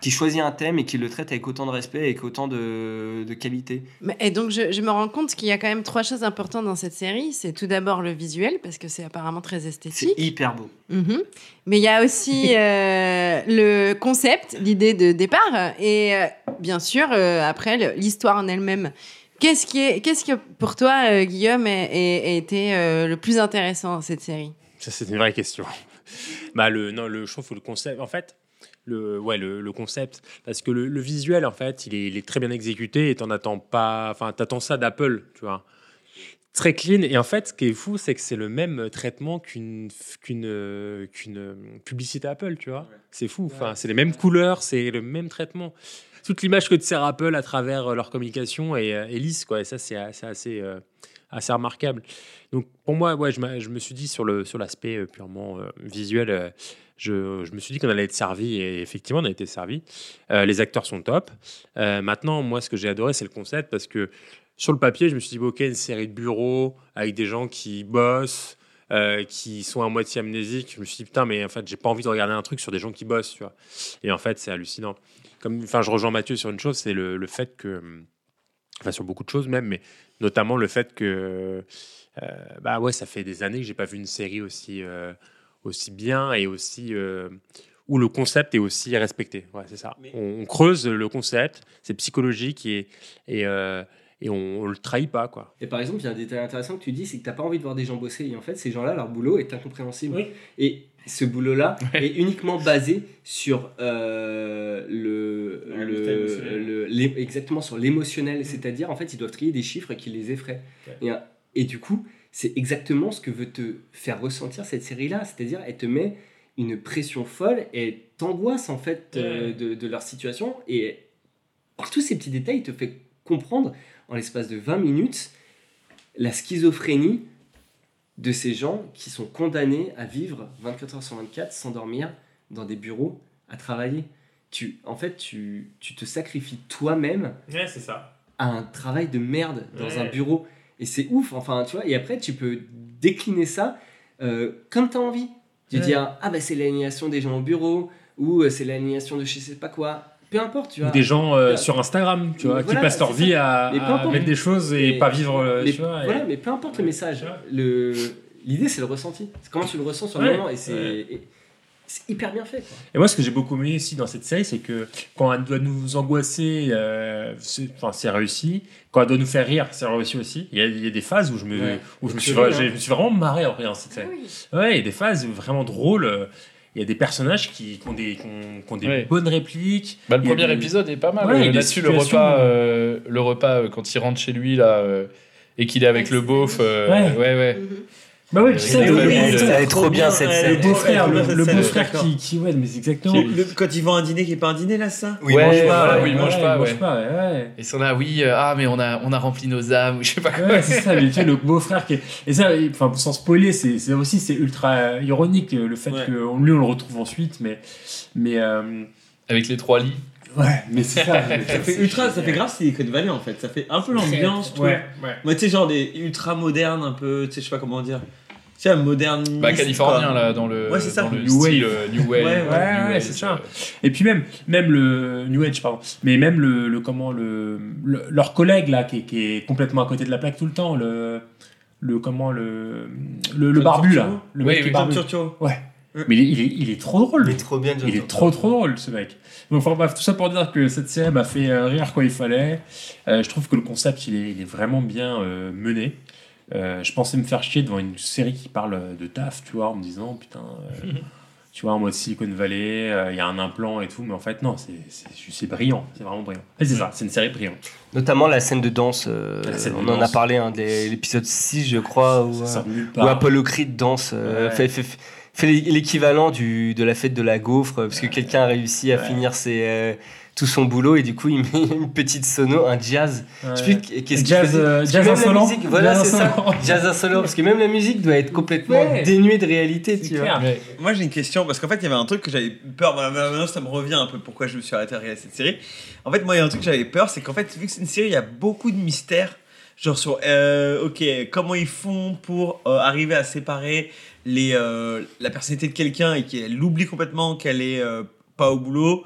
qui choisit un thème et qui le traite avec autant de respect et avec autant de, de qualité. Et donc, je, je me rends compte qu'il y a quand même trois choses importantes dans cette série. C'est tout d'abord le visuel, parce que c'est apparemment très esthétique. C'est hyper beau. Mhm. Mais il y a aussi euh, le concept, l'idée de départ, et euh, bien sûr, euh, après, l'histoire en elle-même. Qu'est-ce qui est, qu'est-ce que pour toi, euh, Guillaume, a, a- a été euh, le plus intéressant dans cette série? Ça, c'est une vraie question. bah, le, non, le, je trouve que le concept, en fait, le, ouais, le, le concept, parce que le, le visuel, en fait, il est, il est très bien exécuté et t'en attends pas, enfin, t'attends ça d'Apple, tu vois. Très clean. Et en fait, ce qui est fou, c'est que c'est le même traitement qu'une qu'une euh, qu'une publicité Apple, tu vois. C'est fou. Enfin, c'est les mêmes couleurs, c'est le même traitement. Toute l'image que te sert Apple à travers euh, leur communication est, euh, est lisse, quoi. Et ça, c'est assez, assez, euh, assez remarquable. Donc, pour moi, ouais, je, je me suis dit sur le sur l'aspect purement euh, visuel, euh, je, me suis dit qu'on allait être servi et effectivement, on a été servi. Euh, les acteurs sont top. Euh, maintenant, moi, ce que j'ai adoré, c'est le concept parce que sur le papier, je me suis dit, ok, une série de bureaux avec des gens qui bossent, euh, qui sont à moitié amnésiques. Je me suis dit, putain, mais en fait, j'ai pas envie de regarder un truc sur des gens qui bossent, tu vois. Et en fait, c'est hallucinant. Comme, enfin, je rejoins Mathieu sur une chose, c'est le, le fait que, enfin, sur beaucoup de choses même, mais notamment le fait que, bah ouais, ça fait des années que j'ai pas vu une série aussi, aussi bien et aussi. euh, où le concept est aussi respecté. Ouais, c'est ça. On, on creuse le concept, c'est psychologique et, et, euh, et on, on le trahit pas, quoi. Et par exemple, il y a un détail intéressant que tu dis, c'est que tu n'as pas envie de voir des gens bosser. Et en fait, ces gens-là, leur boulot est incompréhensible. Et ce boulot-là est uniquement basé sur euh, le, Ouais, le- le- exactement sur l'émotionnel. C'est-à-dire, en fait, ils doivent trier des chiffres qui les effraient. Et, et du coup, c'est exactement ce que veut te faire ressentir cette série-là. C'est-à-dire, elle te met une pression folle et t'angoisse en fait euh, de, de leur situation. Et par tous ces petits détails, il te fait comprendre en l'espace de 20 minutes la schizophrénie de ces gens qui sont condamnés à vivre 24 heures sur 24 sans dormir dans des bureaux à travailler. Tu, en fait, tu, tu te sacrifies toi-même Ouais, c'est ça. à un travail de merde dans Ouais. un bureau. Et c'est ouf, enfin, tu vois. Et après, tu peux décliner ça euh, comme tu as envie. Tu Ouais. dis, ah, bah, c'est l'aliénation des gens au bureau, ou euh, c'est l'aliénation de je sais pas quoi. Peu importe, tu Ou vois. des gens euh, sur Instagram, tu vois, Voilà, qui passent leur vie ça. à, à importe. mettre des choses et Mais- pas vivre, euh, mais- tu vois. et- Voilà, mais peu importe le message. Le... L'idée, c'est le ressenti. C'est comment tu le ressens sur le moment, et c'est ouais. et c'est hyper bien fait. Quoi. Et moi, ce que j'ai beaucoup aimé aussi dans cette série, c'est que quand elle doit nous angoisser, euh, c'est enfin, c'est réussi. Quand elle doit nous faire rire, c'est réussi aussi. Il y, a, il y a des phases où je me, Ouais. où je me, suis, vrai, je me suis vraiment marré en regardant cette série. Ouais, il y a des phases vraiment drôles. Il y a des personnages qui, qui ont des, qui ont, qui ont des Ouais. bonnes répliques. Bah, le premier des- épisode est pas mal. Ouais, Euh, des Là-dessus, le repas, euh, le repas euh, quand il rentre chez lui là euh, et qu'il est avec le beauf. euh, Ouais. ouais, ouais. Bah ouais, Avec tu sais, euh, Elle est trop bien cette scène. beau-frère, le, cette le beau-frère qui, qui, ouais, mais c'est exactement. Le- quand ils vont à un dîner qui est pas un dîner là, ça? Oui, ouais, mange pas, voilà, ouais. oui, il mange Ouais, pas, il ouais. mange pas, ouais, ouais. Et sont là, oui, euh, ah, mais on a, on a rempli nos âmes, ou je sais pas quoi. Ouais, c'est ça, mais tu sais, le beau-frère qui est... Et ça, enfin, sans spoiler, c'est c'est aussi c'est ultra euh, ironique euh, le fait Ouais. que lui on le retrouve ensuite, mais mais euh, Avec les trois lits. ouais, mais c'est ça. mais Ça fait ultra, ça fait grave Silicon Valley en fait. Ça fait un peu l'ambiance, tout. Ouais, ouais. Moi, tu sais, genre des ultra modernes, un peu, tu sais, je sais pas comment dire. Tu sais, moderne. Bah, californien, là, dans le, Ouais, c'est ça. dans le New style Wave. euh, New Wave. Ouais, ouais, New ouais, Wave, c'est ça. euh, Et puis même même le New Age pardon, mais même le, le comment le, le- leur collègue là qui est, qui est complètement à côté de la plaque tout le temps, le le comment le le, barbu là, le Oui, mec oui, barbu. Ouais. Mais il est, il est- il est trop drôle. Il est trop bien, John Il est trop trop drôle ce mec. Donc, enfin bref, tout ça pour dire que cette série m'a fait euh, rire quand il fallait. Euh, je trouve que le concept il est, il est vraiment bien euh, mené. Euh, je pensais me faire chier devant une série qui parle de taf, tu vois, en me disant putain, euh, tu vois, en mode Silicon Valley, euh, il y a un implant et tout, mais en fait non, c'est- brillant, c'est vraiment brillant. Et c'est ça, c'est une série brillante. Notamment la scène de danse, euh, de on en a parlé, hein, de l'épisode 6, je crois, où, où. Apollo Creed danse, euh, Ouais. fait, fait- fait l'équivalent du, de la fête de la gaufre, parce que quelqu'un a réussi à finir ses, euh, tout son boulot, et du coup, il met une petite sono, un jazz. Je sais plus Ouais. qu'est-ce qu'il Jazz, euh, jazz insolent. musique, voilà, Jazz c'est ça. insolent. Jazz insolent, parce que même la musique doit être complètement Ouais. dénuée de réalité, tu vois. Moi j'ai une question parce qu'en fait il y avait un truc que j'avais peur. Voilà, Maintenant ça me revient un peu pourquoi je me suis arrêté à regarder cette série. En fait moi il y a un truc que j'avais peur, c'est qu'en fait vu que c'est une série il y a beaucoup de mystères. Genre sur euh, ok comment ils font pour euh, arriver à séparer les euh, la personnalité de quelqu'un et qu'elle oublie complètement qu'elle est euh, pas au boulot.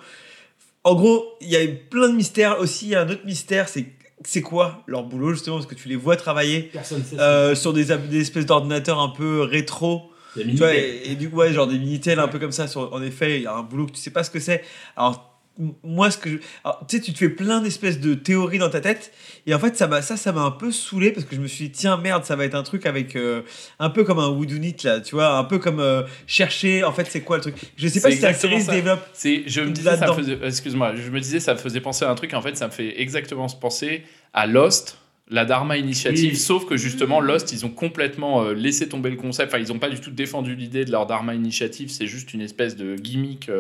En gros il y a plein de mystères aussi. Il y a un autre mystère c'est c'est quoi leur boulot justement parce que tu les vois travailler Personne sait ce euh, sur des, des espèces d'ordinateurs un peu rétro. Des Tu vois, et, et du coup, ouais, genre des Minitel un peu comme ça. Sur, en effet, il y a un boulot que tu sais pas ce que c'est. Alors, moi, ce que je. alors, tu sais, tu te fais plein d'espèces de théories dans ta tête. Et en fait, ça m'a ça, ça m'a un peu saoulé parce que je me suis dit, tiens, merde, ça va être un truc avec. euh, un peu comme un Whodunit, là, tu vois, un peu comme euh, chercher, en fait, c'est quoi le truc. Je sais pas si la série se développe. C'est, je me disais, ça faisait, excuse-moi, je me disais, ça me faisait penser à un truc. En fait, ça me fait exactement se penser à Lost, la Dharma Initiative. Oui. Sauf que justement, Lost, ils ont complètement euh, laissé tomber le concept. Enfin, ils n'ont pas du tout défendu l'idée de leur Dharma Initiative. C'est juste une espèce de gimmick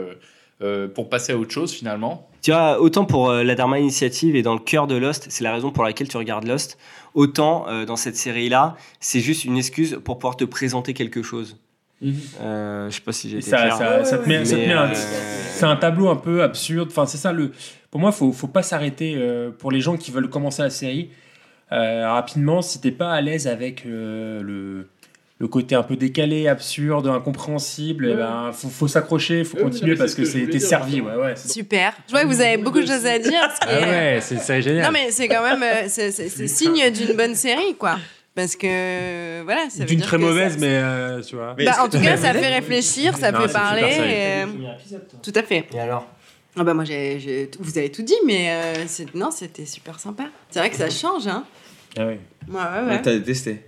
euh, pour passer à autre chose finalement. Tu vois, autant pour euh, la Dharma Initiative et dans le cœur de Lost, c'est la raison pour laquelle tu regardes Lost, autant euh, dans cette série-là, c'est juste une excuse pour pouvoir te présenter quelque chose. Euh, je sais pas si j'ai été ça, clair. ça- ça te met, ça te Mais, met un- euh, c'est un tableau un peu absurde. Enfin, c'est ça le. Pour moi, faut, faut pas s'arrêter euh, pour les gens qui veulent commencer la série euh, rapidement. Si t'es pas à l'aise avec euh, le le côté un peu décalé, absurde, incompréhensible, eh ben, faut, faut s'accrocher, faut Ouais, continuer parce c'est que que c'est dire, servi. Ouais, ouais, c'est- Super. Je vois que vous avez beaucoup de choses à dire. ce qui Ah est- ouais, c'est c'est génial. Non, mais c'est quand même euh, c'est- c'est c'est signe d'une bonne série, quoi. Parce que voilà, ça veut D'une très que ça- mauvaise, mais euh, tu vois. Bah, en tout cas, ça fait réfléchir, ça Non, fait c'est parler. et, euh, Tout à fait. Et alors? Ah bah moi, j'ai, j'ai- vous avez tout dit, mais euh, c'est- non, c'était super sympa. C'est vrai que ça change, hein. Ah ouais. Ouais, ouais, ouais. T'as détesté.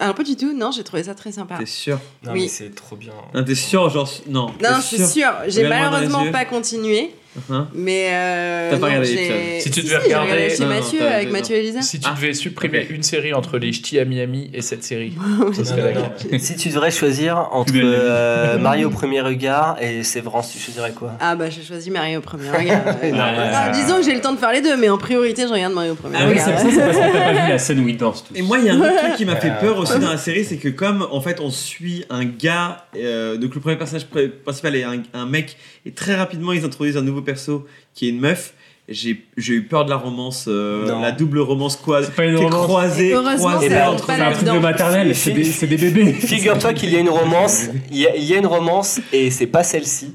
Alors pas du tout, non, j'ai trouvé ça très sympa. T'es sûr? Non, Oui. mais c'est trop bien. Non, t'es sûr, genre. Non. Non, t'es je suis sûre. J'ai Regarde-moi dans les malheureusement yeux. pas continué. Hein Mais euh, T'as pas non, regardé j'ai- l'épisode. Si tu devais si, regarder- chez Non, non, Mathieu avec non. Mathieu et Elisa. Si tu Ah, devais supprimer une série entre les ch'tis à Miami et cette série, ce serait Non, non, laquelle non. si tu devrais choisir entre euh, Mario au premier regard et Sévrance, tu choisirais quoi? Ah bah j'ai choisi Mario au premier regard. Non, Ah, disons que j'ai le temps de faire les deux, mais en priorité je regarde Mario au premier Ah oui, regard. Ça, ça, que t'as pas vu la scène où il danse tous. Et moi, il y a un autre truc qui m'a fait peur aussi dans la série, c'est que comme en fait on suit un gars, euh, donc le premier personnage pr- principal est un, un mec, et très rapidement ils introduisent un nouveau perso qui est une meuf. J'ai eu peur de la romance, euh, la double romance quoi, C'est pas une romance. croisée, croisée ben, entre un truc de maternelle, c'est des, bébés. Figure-toi qu'il y a une romance, il y a, il y a une romance et c'est pas celle-ci.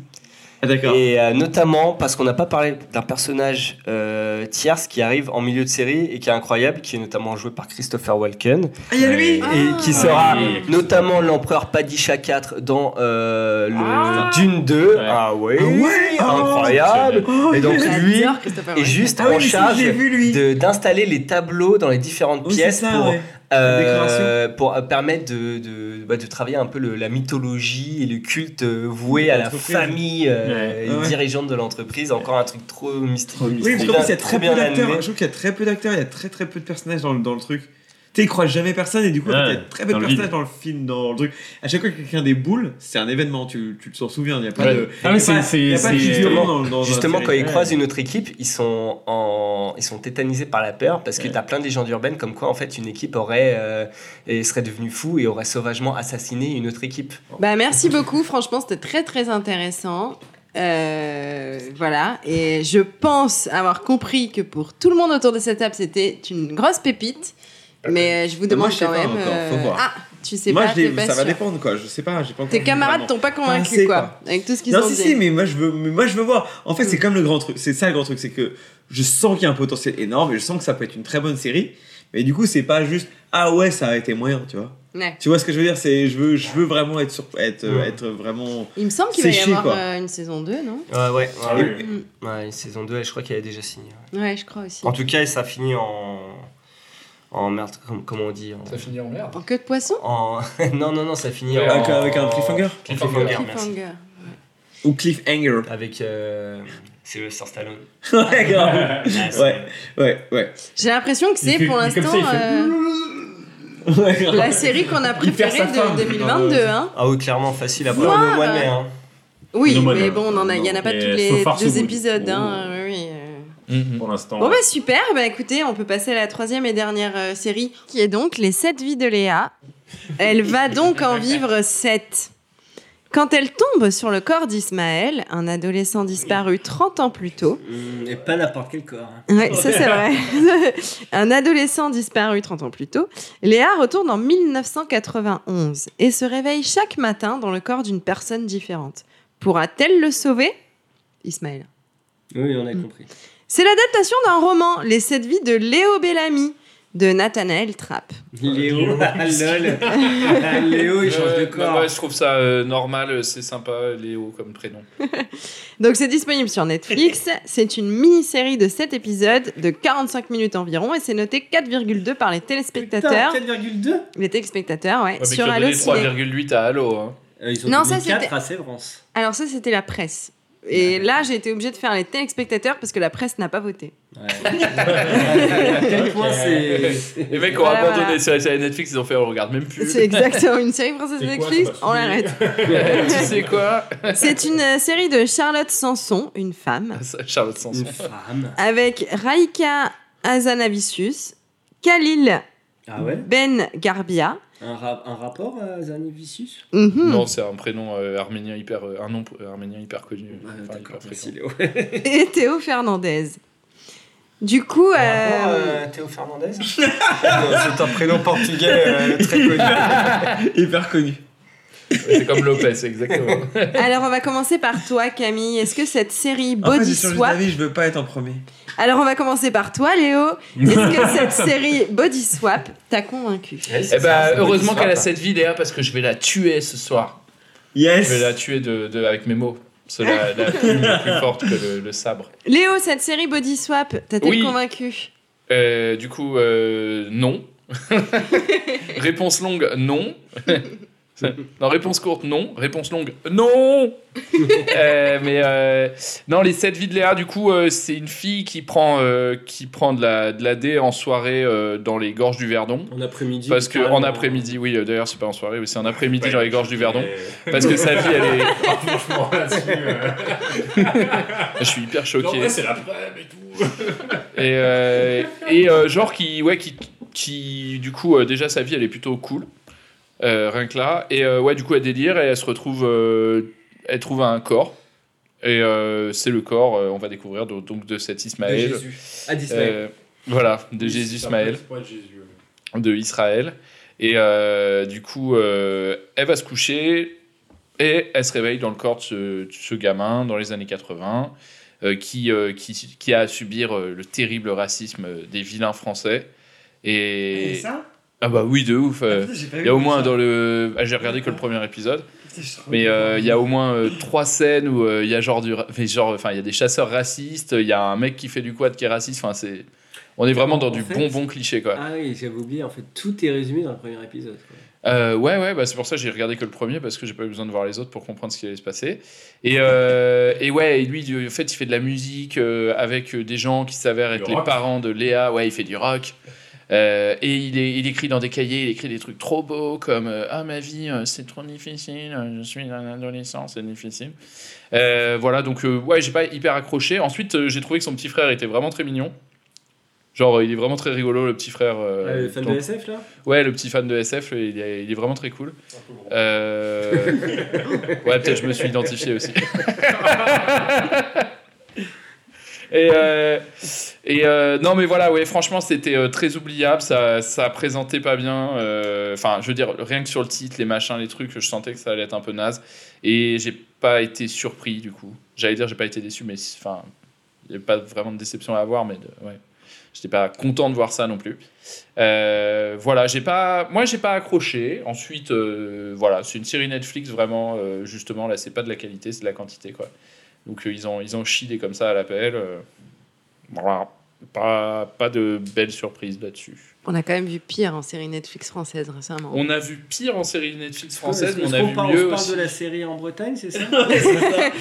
Ah, d'accord. Et euh, notamment parce qu'on n'a pas parlé d'un personnage euh, tierce qui arrive en milieu de série et qui est incroyable, qui est notamment joué par Christopher Walken Ah, il y a lui et qui sera Ah oui. notamment l'empereur Padisha IV dans euh, le Ah. Dune 2. Ah ouais, Ah ouais, oh. incroyable. Oh, et donc lui est Walken. juste Ah oui, en charge d'installer les tableaux dans les différentes Oui, pièces ça, pour ouais. Euh, pour euh, permettre de, de, bah, de travailler un peu le- la mythologie et le culte euh, voué à la famille euh, Ouais. et Ouais, ouais. dirigeante de l'entreprise. Encore un truc trop mystérieux. Oui, parce qu'en plus, il y a très peu d'acteurs. Je trouve qu'il y a très peu d'acteurs, il y a très très peu de personnages dans le, dans le truc. Tu croisent jamais personne et du coup, il y a Ouais, très peu de dans le personnages dans le film, dans le truc. À chaque fois que quelqu'un déboule, c'est un événement, tu, tu t'en souviens, il n'y a pas Ouais. de. Ah y a c'est- pas- c'est- il y a pas de c'est- figurant dans, dans Justement, quand ils croisent une autre équipe, ils sont, en... ils sont tétanisés par la peur parce que tu as plein de légendes urbaines comme quoi en fait une équipe aurait euh, et serait devenue fou et aurait sauvagement assassiné une autre équipe. Bah merci beaucoup, franchement c'était très très intéressant. Euh, voilà, et je pense avoir compris que pour tout le monde autour de cette table c'était une grosse pépite, mais euh, je vous Moi, demande quand pas même. encore, faut euh, voir. Ah, tu sais Moi, pas, pas ça va dépendre quoi, je sais pas, j'ai pas encore Tes camarades t'ont pas convaincu quoi, avec tout ce qu'ils Non, ont si, dit. si, mais moi je veux, mais moi je veux voir. En fait, c'est comme le grand truc, c'est ça le grand truc, c'est que je sens qu'il y a un potentiel énorme et je sens que ça peut être une très bonne série. Mais du coup, c'est pas juste ah ouais, ça a été moyen, tu vois. Ouais. Tu vois ce que je veux dire? C'est je veux je veux vraiment être sur, être Ouais. être vraiment. Il me semble qu'il va y avoir quoi. euh, une saison 2, non? Ouais, ouais. Et- ouais, Ouais, une saison 2, je crois qu'elle est déjà signée. ouais. Ouais, je crois aussi. En tout cas, ça finit en. En merde, comme- comment on dit en... Ça finit en merde. En queue de poisson? En... Non, non, non, ça finit Ouais, en. avec- avec un cliffhanger Cliffhanger, merci. Cliffhanger. Ou cliffhanger. Avec. Euh... C'est le Star Stallone. ouais, grave. Ah, ouais, ouais, ouais. J'ai l'impression que c'est pour l'instant euh, la série qu'on a préférée de 2022. Hein. Ah oui, clairement, facile à Voir, prendre au mois de mai. euh, Hein. Oui, mais bon, on en a- il y en a pas tous les deux épisodes. Hein. Oui, euh. Pour l'instant. Bon bah super, bah écoutez, on peut passer à la troisième et dernière euh, série, qui est donc Les 7 vies de Léa. Elle va donc en vivre 7. Quand elle tombe sur le corps d'Ismaël, un adolescent disparu 30 ans plus tôt, Hum, Et pas n'importe quel corps. hein. Ouais, ça c'est vrai. un adolescent disparu 30 ans plus tôt, Léa retourne en 1991 et se réveille chaque matin dans le corps d'une personne différente. Pourra-t-elle le sauver? Ismaël. Oui, on a compris. C'est l'adaptation d'un roman, Les sept vies de Léo Bellamy, de Nathanaël Trapp. Léo, ah, lol. Léo, il change de Euh, corps. ouais, je trouve ça euh, normal, euh, c'est sympa, Léo comme prénom. Donc c'est disponible sur Netflix. C'est une mini-série de 7 épisodes de 45 minutes environ et c'est noté 4,2 par les téléspectateurs. Putain, 4,2 les téléspectateurs, ouais. Ouais, sur Allociné. 3,8 à Halo. Hein. Euh, Ils ont Non, ça, 4 c'était- à Sévrance. Alors ça, c'était la presse. Et là, j'ai été obligée de faire les téléspectateurs parce que la presse n'a pas voté. Ouais. à quel point c'est. Les mecs ont Voilà, abandonné voilà. sur la série Netflix, ils ont fait on regarde même plus. C'est exactement une série française quoi, Netflix, on l'arrête. tu sais quoi C'est une euh, série de Charlotte Sanson, une femme, Charlotte Sanson. Une femme. avec Raika Azanavicius, Khalil Ah ouais? Ben Garbia, un, ra- un rapport à Zanivicius mhm, Non, c'est un prénom euh, arménien hyper, euh, un nom euh, arménien hyper connu. Enfin, hyper merci. Léo. et Théo Fernandez. Du coup, euh, euh, Théo Fernandez? C'est un prénom portugais euh, très connu. Hyper connu. C'est comme Lopez, exactement. alors on va commencer par toi, Camille. Est-ce que cette série En fait, Body changé Swap d'avis, je veux pas être en premier. Alors on va commencer par toi, Léo. Est-ce que cette série Body Swap t'a convaincu Eh ben, heureusement qu'elle a cette vie, Léa, parce que je vais la tuer ce soir. Yes. Je vais la tuer de, de- avec mes mots. C'est la, la plume plus forte que le, le sabre. Léo, cette série Body Swap, t'a-t-elle Oui. convaincu? Euh, du coup, euh, non. Réponse longue, non. Non, réponse courte, non. Réponse longue, non. Euh, mais euh, non, les 7 vies de Léa, du coup, euh, c'est une fille qui prend, euh, qui prend de la, de la D en soirée euh, dans les gorges du Verdon. En après-midi. Parce que en après-midi, oui, euh, d'ailleurs, c'est pas en soirée, oui, c'est en après-midi dans les gorges du Verdon. Parce que sa vie, elle est. Franchement, là-dessus. euh, Je suis hyper choqué. c'est la et tout. Et, euh, et euh, genre qui, ouais, qui, qui, du coup, euh, déjà sa vie, elle est plutôt cool. Euh, rien que là. Et euh, ouais, du coup, elle délire et elle se retrouve, euh, elle trouve un corps. Et euh, c'est le corps, euh, on va découvrir donc, donc de cet De Ismaël. Jésus. Ah, d'Ismaël. Euh, voilà, de Jésus Ismaël, de Israël. Et euh, du coup, euh, elle va se coucher et elle se réveille dans le corps de ce, de ce gamin dans les années 80 euh, qui, euh, qui, qui a à subir euh, le terrible racisme des vilains français. Et, Et ça ah bah oui, de ouf. euh, Il y a au ça. moins dans le. ah, J'ai regardé que le premier épisode. Mais euh, il y a au moins euh, trois scènes où euh, il y a genre du, ra- genre, enfin il y a des chasseurs racistes, il y a un mec qui fait du quad qui est raciste. Enfin c'est, on est vraiment dans En du fait- bon bon cliché quoi. Ah oui, j'avais oublié, en fait, tout est résumé dans le premier épisode. quoi. Euh, ouais ouais, bah c'est pour ça que j'ai regardé que le premier parce que j'ai pas eu besoin de voir les autres pour comprendre ce qui allait se passer. Et euh, et ouais, et lui en fait il fait de la musique euh, avec euh, des gens qui s'avèrent être les rock. parents de Léa. Ouais, il fait du rock. Euh, et il, est, il écrit dans des cahiers, il écrit des trucs trop beaux comme euh, Ah, ma vie, euh, c'est trop difficile, je suis un adolescent, c'est difficile. Euh, voilà, donc euh, ouais, j'ai pas hyper accroché. Ensuite, euh, j'ai trouvé que son petit frère était vraiment très mignon. Genre, il est vraiment très rigolo, le petit frère. euh, Ah, le fan donc- de SF là? Ouais, le petit fan de SF, il est, il est vraiment très cool. Euh, Ouais, peut-être je me suis identifié aussi. Et, euh, et euh, non, mais voilà, ouais, franchement, c'était euh, très oubliable. Ça, ça présentait pas bien. euh, Enfin, je veux dire, rien que sur le titre, les machins, les trucs, je sentais que ça allait être un peu naze. Et j'ai pas été surpris, du coup. J'allais dire, j'ai pas été déçu, mais enfin, il n'y a pas vraiment de déception à avoir, mais ouais. j'étais pas content de voir ça non plus. Voilà, j'ai pas, moi j'ai pas accroché. Ensuite, voilà, c'est une série Netflix vraiment, justement là, c'est pas de la qualité, c'est de la quantité quoi. Donc ils ont ils ont chidé comme ça à l'appel. Voilà, pas pas de belles surprises là-dessus. On a quand même vu pire en série Netflix française récemment. On a vu pire en série Netflix française, mais on a vu parle, mieux on parle de la série en Bretagne, c'est ça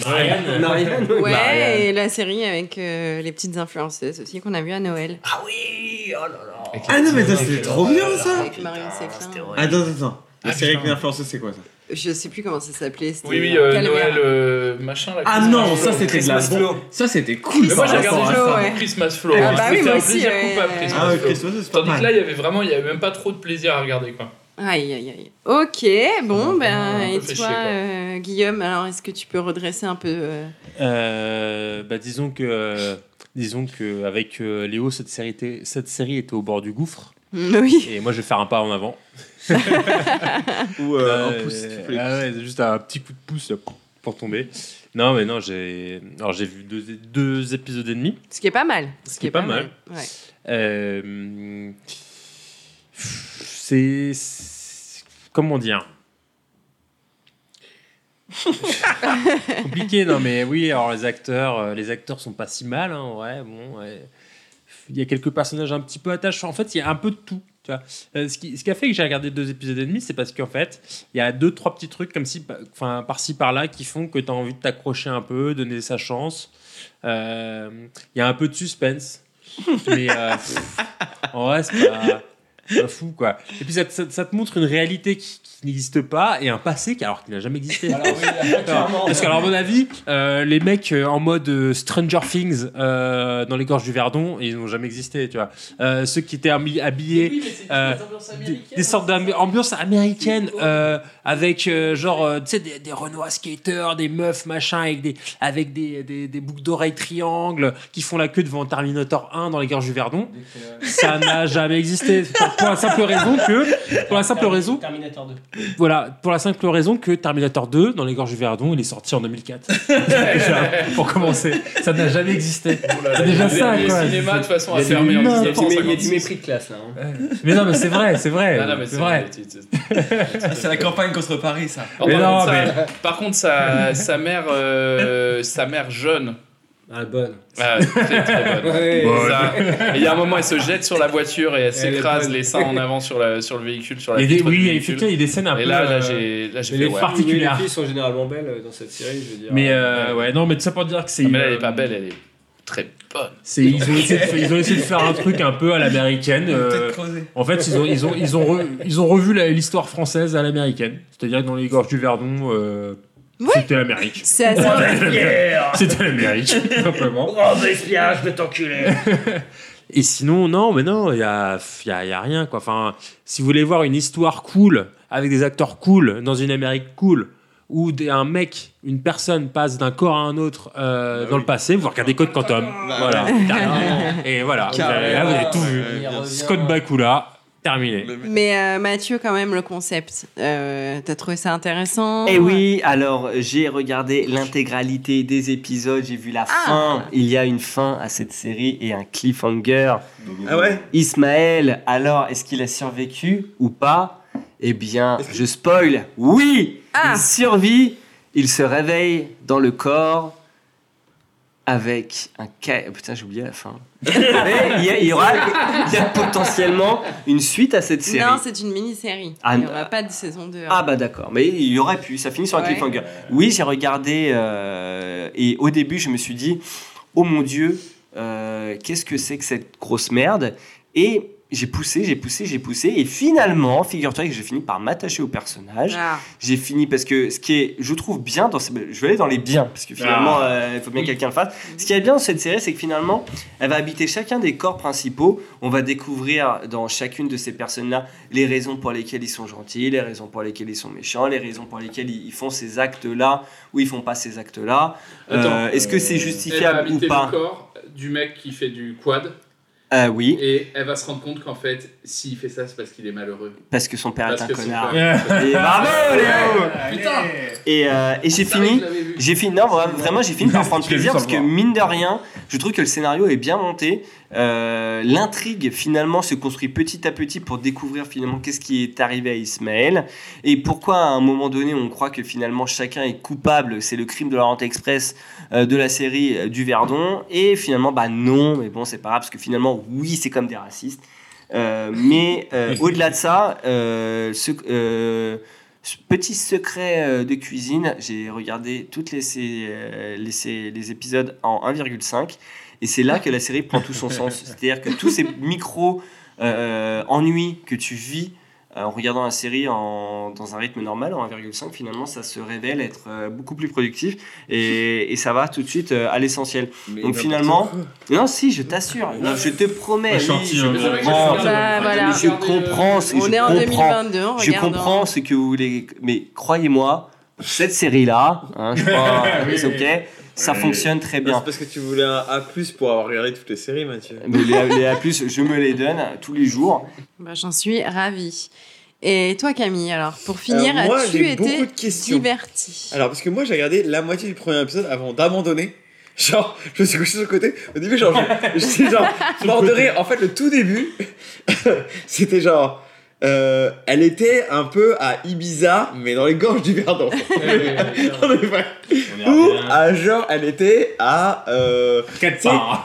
Marianne. Ouais, Marianne. et la série avec euh, les petites influenceuses aussi qu'on a vu à Noël. Ah oui, oh là là. Ah non, mais c'était trop bien ça Avec Marion Séclin. Attends, attends, attends. La Ah, série avec l'influenceuse, c'est quoi ça? Je sais plus comment ça s'appelait. Oui, oui, euh, Calvaire. Noël, euh, machin. Là, Ah Christmas non, Flow. ça c'était de la Christmas Flow. Ça c'était cool. Mais moi j'ai regardé ça. ouais. Christmas Flow. Ah hein. bah oui, C'était moi un aussi, plaisir ouais. coupable, Christmas Ah Flow. Christmas, pas Tandis mal. que là, il y avait vraiment, il y avait même pas trop de plaisir à regarder quoi. Aïe, aïe, aïe. Ok, bon, ben, et toi, chier, euh, Guillaume, alors est-ce que tu peux redresser un peu euh, Euh, bah, disons que, euh, disons que avec euh, Léo, cette série, était, cette série était au bord du gouffre. Oui. Et moi, je vais faire un pas en avant. Ou euh, un pouce, si tu veux. ah ouais, juste un petit coup de pouce là, pour tomber. Non, mais non, j'ai, alors j'ai vu deux, deux épisodes et demi. Ce qui est pas mal. Ce qui est pas mal. Ouais. Euh, c'est, comment dire? Compliqué non mais oui alors les acteurs euh, les acteurs sont pas si mal hein, ouais bon ouais. il y a quelques personnages un petit peu attachants en fait il y a un peu de tout tu vois. Euh, ce, qui, ce qui a fait que j'ai regardé deux épisodes et demi c'est parce qu'en fait il y a deux trois petits trucs comme si enfin par-ci par-là qui font que tu as envie de t'accrocher un peu donner sa chance Euh, il y a un peu de suspense mais euh, pff, en vrai c'est pas, pas fou quoi. Et puis ça, te- ça te- ça te montre une réalité qui, qui n'existe pas et un passé qui alors qu'il n'a jamais existé. Alors oui, parce à mon avis euh, les mecs euh, en mode euh, Stranger Things dans les gorges du Verdon ils n'ont jamais existé tu vois. Ceux qui étaient habi- habillés euh, des, des sortes d'ambiance américaine avec genre tu sais des, des Renoir skaters des meufs machin avec des avec des, des, des boucles d'oreilles triangles qui font la queue devant Terminator 1 dans les gorges du Verdon. Ça n'a jamais existé pour, la simple raison que pour la simple raison Terminator 2. voilà, pour la simple raison que Terminator 2, dans les gorges du Verdon, il est sorti en 2004. Déjà, pour commencer, ça n'a jamais existé. C'est déjà les, ça, les quoi. cinémas de toute façon à Il y a du fermer en n'importe Il y a du mé- il y a du 1956. mépris de classe là. hein. Mais non, mais c'est vrai, c'est vrai. Non, mais c'est vrai. la campagne contre Paris, ça. Oh, Mais par, non, contre, mais- sa, par contre, sa, sa mère, euh, sa mère jeune, Ah, bonne. ah, très très bonne. Ouais. Ça- Il y a un moment, elle se jette sur la voiture et elle s'écrase les seins en avant sur, la, sur le véhicule, sur la Il y a des- oui, il y a véhicule. effectivement, il y a des scènes un Et peu. là, là, euh, j'ai là, j'ai Mais fait les, ouais. les filles sont généralement belles euh, dans cette série, je veux dire. Mais euh, ouais, non, mais tout ça pour dire que c'est. Ah, mais là, elle euh, est pas belle, elle est très bonne. c'est- ils, ont essayé de, fa- ils ont essayé de faire un truc un peu à l'américaine. euh, en fait, ils ont, ils ont, ils ont, re- ils ont revu l'histoire française à l'américaine. C'est-à-dire que dans les gorges du Verdon, euh, c'était l'Amérique. C'est assez. C'était l'Amérique, tout simplement. Robespierre, je vais t'enculer. Et sinon, non, mais non, il y a, y, a, y a rien, quoi. Enfin, si vous voulez voir une histoire cool, avec des acteurs cool, dans une Amérique cool, où des- un mec, une personne passe d'un corps à un autre euh, dans le passé, vous regardez Code Quantum. voilà, carrément. Et voilà, vous avez, là, vous avez tout vu. Scott Bakula, terminé. Mais euh, Mathieu, quand même, le concept, euh, t'as trouvé ça intéressant? Eh oui, alors j'ai regardé l'intégralité des épisodes, j'ai vu la Ah. fin. Il y a une fin à cette série et un cliffhanger. Ah ouais? Ismaël, alors est-ce qu'il a survécu ou pas? Eh bien, je spoil. Oui, Ah. il survit. Il se réveille dans le corps avec un ca... Putain, j'ai oublié la fin. Mais il y, a- il y aura, il y a potentiellement une suite à cette série. Non, c'est une mini-série. Ah, il n'y aura pas de saison 2. Ah bah d'accord, mais il y aurait pu, ça finit sur un Ouais. cliffhanger. Oui, j'ai regardé euh, et au début je me suis dit, oh mon dieu, euh, qu'est-ce que c'est que cette grosse merde? Et j'ai poussé, j'ai poussé, j'ai poussé et finalement, figure-toi que j'ai fini par m'attacher au personnage. Ah. J'ai fini parce que ce qui est, je trouve bien dans, ces- je vais aller dans les biens parce que finalement, Ah. euh, il faut bien que quelqu'un le fasse. Ce qui est bien dans cette série, c'est que finalement, elle va habiter chacun des corps principaux. On va découvrir dans chacune de ces personnes-là les raisons pour lesquelles ils sont gentils, les raisons pour lesquelles ils sont méchants, les raisons pour lesquelles ils font ces actes-là ou ils font pas ces actes-là. Attends, Euh, Est-ce que c'est Elle va justifiable ou habiter pas le corps du mec qui fait du quad? Euh, Oui, et elle va se rendre compte qu'en fait, s'il fait ça, c'est parce qu'il est malheureux. parce que son père Parce est un connard. père- Et bravo Léo Putain Et, euh, et j'ai Ça, fini. J'ai fini, non, vra- vraiment, j'ai fini par prendre plaisir parce que mine de rien, je trouve que le scénario est bien monté. Euh, L'intrigue finalement se construit petit à petit pour découvrir finalement qu'est-ce qui est arrivé à Ismaël et pourquoi à un moment donné on croit que finalement chacun est coupable, c'est le crime de l'Orient Express euh, de la série euh, du Verdon et finalement bah non, mais bon c'est pas grave parce que finalement oui c'est comme des racistes. Mais au-delà de ça, petit secret de cuisine, j'ai regardé toutes les, les, les épisodes en 1,5 et c'est là que la série prend tout son sens. C'est-à-dire que tous ces micro euh, ennuis que tu vis euh, en regardant la série en, dans un rythme normal, en 1,5, finalement, ça se révèle être euh, beaucoup plus productif et, et ça va tout de suite euh, à l'essentiel. Donc finalement, non, si, je t'assure, je te promets, je oui, comprends. Bah, voilà. je comprends, ce- On je est en comprends, 2022, on je comprends en- ce que vous voulez, mais croyez-moi, cette série-là, hein, je crois, c'est ok, ça fonctionne très bien. C'est parce que tu voulais un A pour avoir regardé toutes les séries, Mathieu. Mais les, A- les A+, je me les donne tous les jours. Bah, J'en suis ravie. Et toi, Camille, alors, pour finir, as-tu j'ai été diverti Alors, parce que moi, j'ai regardé la moitié du premier épisode avant d'abandonner. Genre, je me suis couché sur le côté. Au début, genre, je- j'étais genre mort de rire. En fait, le tout début, c'était genre. Euh, elle était un peu à Ibiza, mais dans les gorges du Verdon. Non, mais vrai. Ou à genre, elle était à. Euh,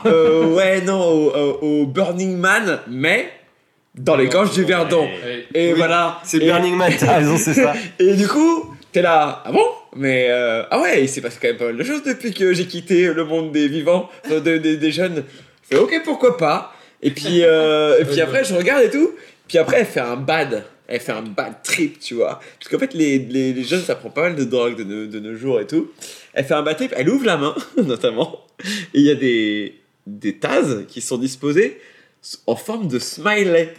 euh, ouais, non, au, au- Burning Man, mais dans les gorges du Verdon. Et Oui, voilà. c'est Et- Burning Man, t'as raison, c'est ça. Et du coup, t'es là, ah bon? Mais euh, ah ouais, il s'est passé quand même pas mal de choses depuis que j'ai quitté le monde des vivants, euh, de- des- des jeunes. Je fais ok, pourquoi pas? Et puis, euh, et puis après, je regarde et tout. Puis après, elle fait un bad. Elle fait un bad trip, tu vois. Parce qu'en fait, les, les, les jeunes, ça prend pas mal de drogue de, nos- de nos jours et tout. Elle fait un bad trip, elle ouvre la main, notamment. Et il y a des, des tasses qui sont disposées en forme de smiley.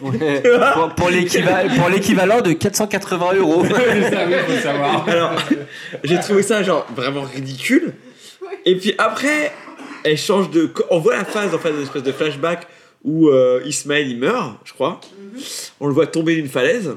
pour l'équiva- pour l'équivalent de 480 euros. Alors, j'ai trouvé ça genre vraiment ridicule. Et puis après, elle change de. On voit la phase en fait, une espèce de flashback où euh, Ismaël il meurt, je crois. On le voit tomber d'une falaise.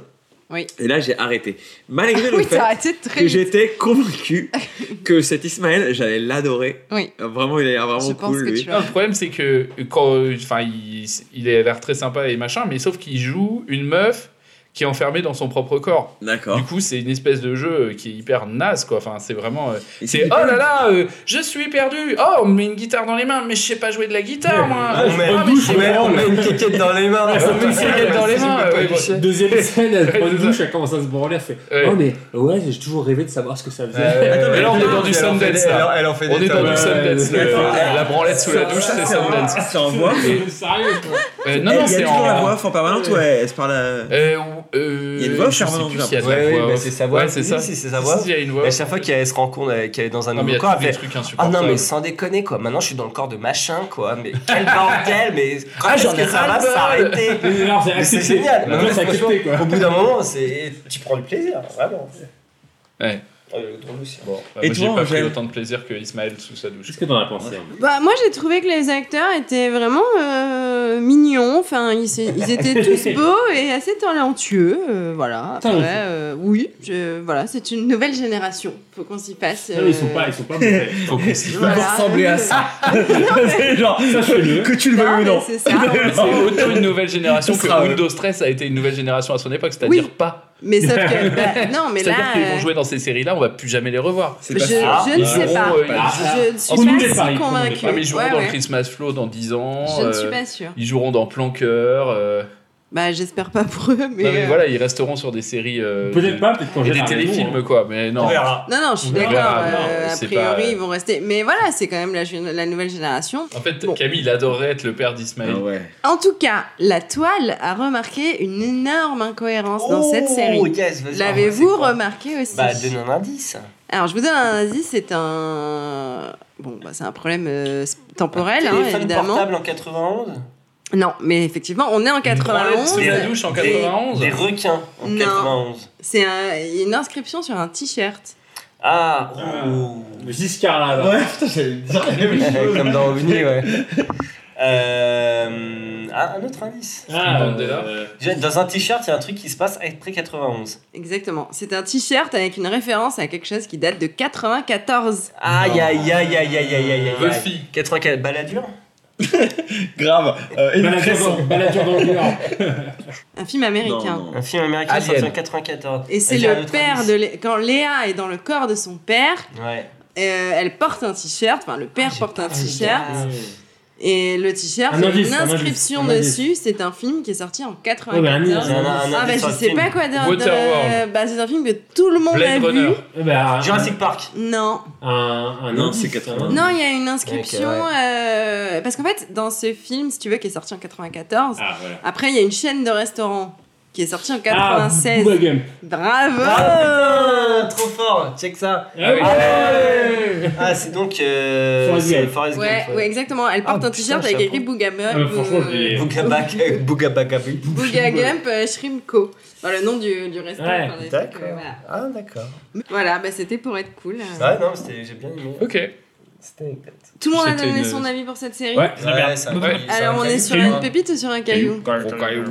Oui. Et là, j'ai arrêté. Malgré le Oui, fait que vite. j'étais convaincu que cet Ismaël, j'allais l'adorer. Oui. Vraiment, il a l'air vraiment Je pense cool. lui. Non, le problème, c'est que quand, enfin, il, il a l'air très sympa et machin, mais sauf qu'il joue une meuf qui est enfermée dans son propre corps. D'accord. Du coup, c'est une espèce de jeu qui est hyper naze, quoi. Enfin, c'est vraiment. euh, c'est oh là là, euh, je suis perdu. Oh, on me met une guitare dans les mains, mais je sais pas jouer de la guitare, moi. on, met, Ah, mais on met- bon. on met une quéquette dans les mains. On met une quéquette dans les mains. ouais, ouais. Deuxième scène, elle prend une douche, ça. elle commence à se branler, elle fait Ouais. Oh, mais ouais, j'ai toujours rêvé de savoir ce que ça faisait. Attends, mais là, on est dans du Elle en fait des- Sundance. là. elle en- elle en fait On est dans du Sundance. La branlette sous la douche, c'est Sundance. C'est en voix. Sérieux, quoi. Euh, Non, y non, a c'est toujours la en. voix off en permanente, ouais. Elle se parle à. Euh, euh, Il y a une voix je sais permanente, Ouais, bah, off. c'est sa voix. Ouais, c'est ça. Si, c'est sa voix. Si, il y a une voix Et à off. chaque fois qu'elle se rend compte euh, qu'elle est dans un Non, mais nouveau a corps, elle des fait Ah non, mais sans déconner quoi. Maintenant, je suis dans le corps de machin quoi. Mais quel bordel, mais quand Ah, est-ce j'en que ai ça va s'arrêter? Mais c'est Mais génial. Mais. Au bout d'un moment, tu prends du plaisir, vraiment. Ouais. Ah, drôle aussi. Bon. Bah, Et moi, j'ai toi, pas pris Angèle autant de plaisir que Ismaël sous sa douche. Qu'est-ce que t'en as pensé hein Bah, moi, j'ai trouvé que les acteurs étaient vraiment euh, mignons. Enfin, ils, ils étaient tous beaux et assez talentueux. euh, voilà. Après, Talentueux. euh, oui, je, voilà, c'est une nouvelle génération. Faut qu'on s'y fasse. Non, mais ils sont euh, pas, ils sont pas mauvais. Faut qu'on s'y Il Voilà. ressembler à ça. C'est genre, Sachez-le. que tu le Non, veuilles ou mais non. c'est ça. C'est autant une nouvelle génération que Windows 13 a été une nouvelle génération à son époque, c'est-à-dire Oui. pas. Mais sauf que. bah, non, mais là. C'est-à-dire qu'ils vont euh, jouer dans ces séries-là, on va plus jamais les revoir. Je, pas je ça. ne Ils sais pas. euh, je, ne suis pas si est convaincue. Ah, mais ils joueront Ouais, dans ouais. le Christmas Flow dans 10 ans. Je ne suis pas sûre. Ils joueront dans Planqueur. euh, Bah, j'espère pas pour eux, mais. non, mais euh, voilà, ils resteront sur des séries. euh, Peut-être pas, peut-être quand Et j'ai des téléfilms, hein. quoi. Mais non. On verra. Non, non, je suis d'accord. euh, a priori, pas- ils vont rester. Mais voilà, c'est quand même la, nouvelle génération. En fait, Camille, il adorerait être le père d'Ismaël. Ah ouais. En tout cas, la toile a remarqué une énorme incohérence dans cette Oh, série. yes, vas-y, L'avez-vous quoi remarqué aussi Bah, donne un indice. Alors, je vous donne un indice, c'est un... Bon, bah, c'est un problème euh, temporel, hein, Téléphone évidemment. portable en 91 Non, mais effectivement, on est en branlette 91. sous la douche en 91 Des requins en Non. 91. C'est un- une inscription sur un t-shirt. Ah, oh. Giscard là. Ouais, putain, j'allais dire la même chose. Comme dans OVNI, ouais. Euh, Ah, un autre indice. Ah, Mandela. euh, Dans un t-shirt, il y a un truc qui se passe après 91. Exactement. C'est un t-shirt avec une référence à quelque chose qui date de 94. Aïe, aïe, aïe, aïe, aïe, aïe, aïe, aïe. Buffy. 84, Balladur Grave. Euh. Un film américain. Non, non. Un film américain sorti en 94. Et c'est le père de Lé- quand Léa est dans le corps de son père, Ouais. euh, elle porte un t-shirt, enfin le père porte un t-shirt et le t-shirt Un il y a une un inscription indice, un indice. dessus, c'est un film qui est sorti en Ouais, 94. mais un indice, Un- un- un ah bah je sais film. pas quoi dire. De- Bah c'est un film que tout le monde a Blade vu. Runner. Eh ben, Jurassic Park. Non. Un, un Non, c'est 80. un Non, il y a une inscription euh, parce qu'en fait dans ce film, si tu veux, qui est sorti en 94, Ah, voilà. après il y a une chaîne de restaurants qui est sortie en Ah, 96. Booba Gump. Bravo. Ah, putain, trop fort. Check ça. Ah oui. ouais. Ah, c'est donc euh, Forrest Gump. Forrest Ouais, Gump, ouais, exactement. Elle porte Ah, un t-shirt avec écrit. Ah, euh. Booga Gump euh, Shrimko. Dans le nom du, du restaurant. Ouais. enfin, D'accord. trucs, euh, voilà. Ah, d'accord. Voilà, bah, c'était pour être cool. Ouais, non, c'était- j'ai bien aimé. Ok. C'était. Tout le monde a donné une- son avis pour cette série Ouais. Ouais, c'est un Ouais. Alors un on est sur une pépite ou sur un caillou? Caillou.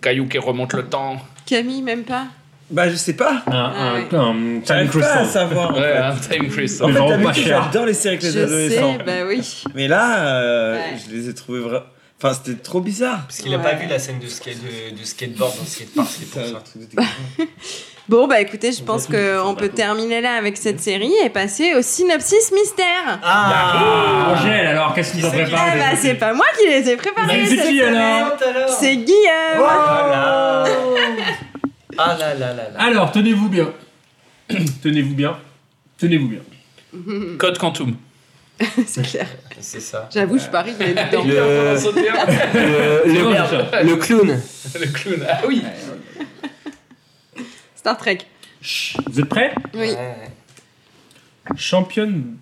Caillou qui remonte le temps. Camille, même pas Bah, je sais pas. Un, Ah, un, ouais. un, Time J'arrive pas à Crystal. savoir. en Ouais, fait. un time crystal. En Mais fait, vraiment t'as vu pas que cher. j'adore les séries avec les Je adolescents. sais, bah oui. Mais là, euh, Ouais. je les ai trouvés vraiment. Enfin, c'était trop bizarre. Parce qu'il a Ouais. pas vu la scène de skate, skateboard dans Skatepark, c'est pour ça. Bon, bah écoutez, je pense qu'on peut terminer là avec cette série et passer au synopsis mystère. Ah Angèle, alors, qu'est-ce qu'ils ont Ah préparé bah c'est pas moi qui les ai préparés c'est qui, alors C'est Guillaume Ah là Ah là là là là. Alors, tenez-vous bien. tenez-vous bien. Tenez-vous bien. Code Quantum. C'est clair. C'est ça. J'avoue, je parie qu'il est dedans. Le, le, le, le clown. Le clown. Ah oui. Star Trek. Vous êtes prêts? Oui. Championne.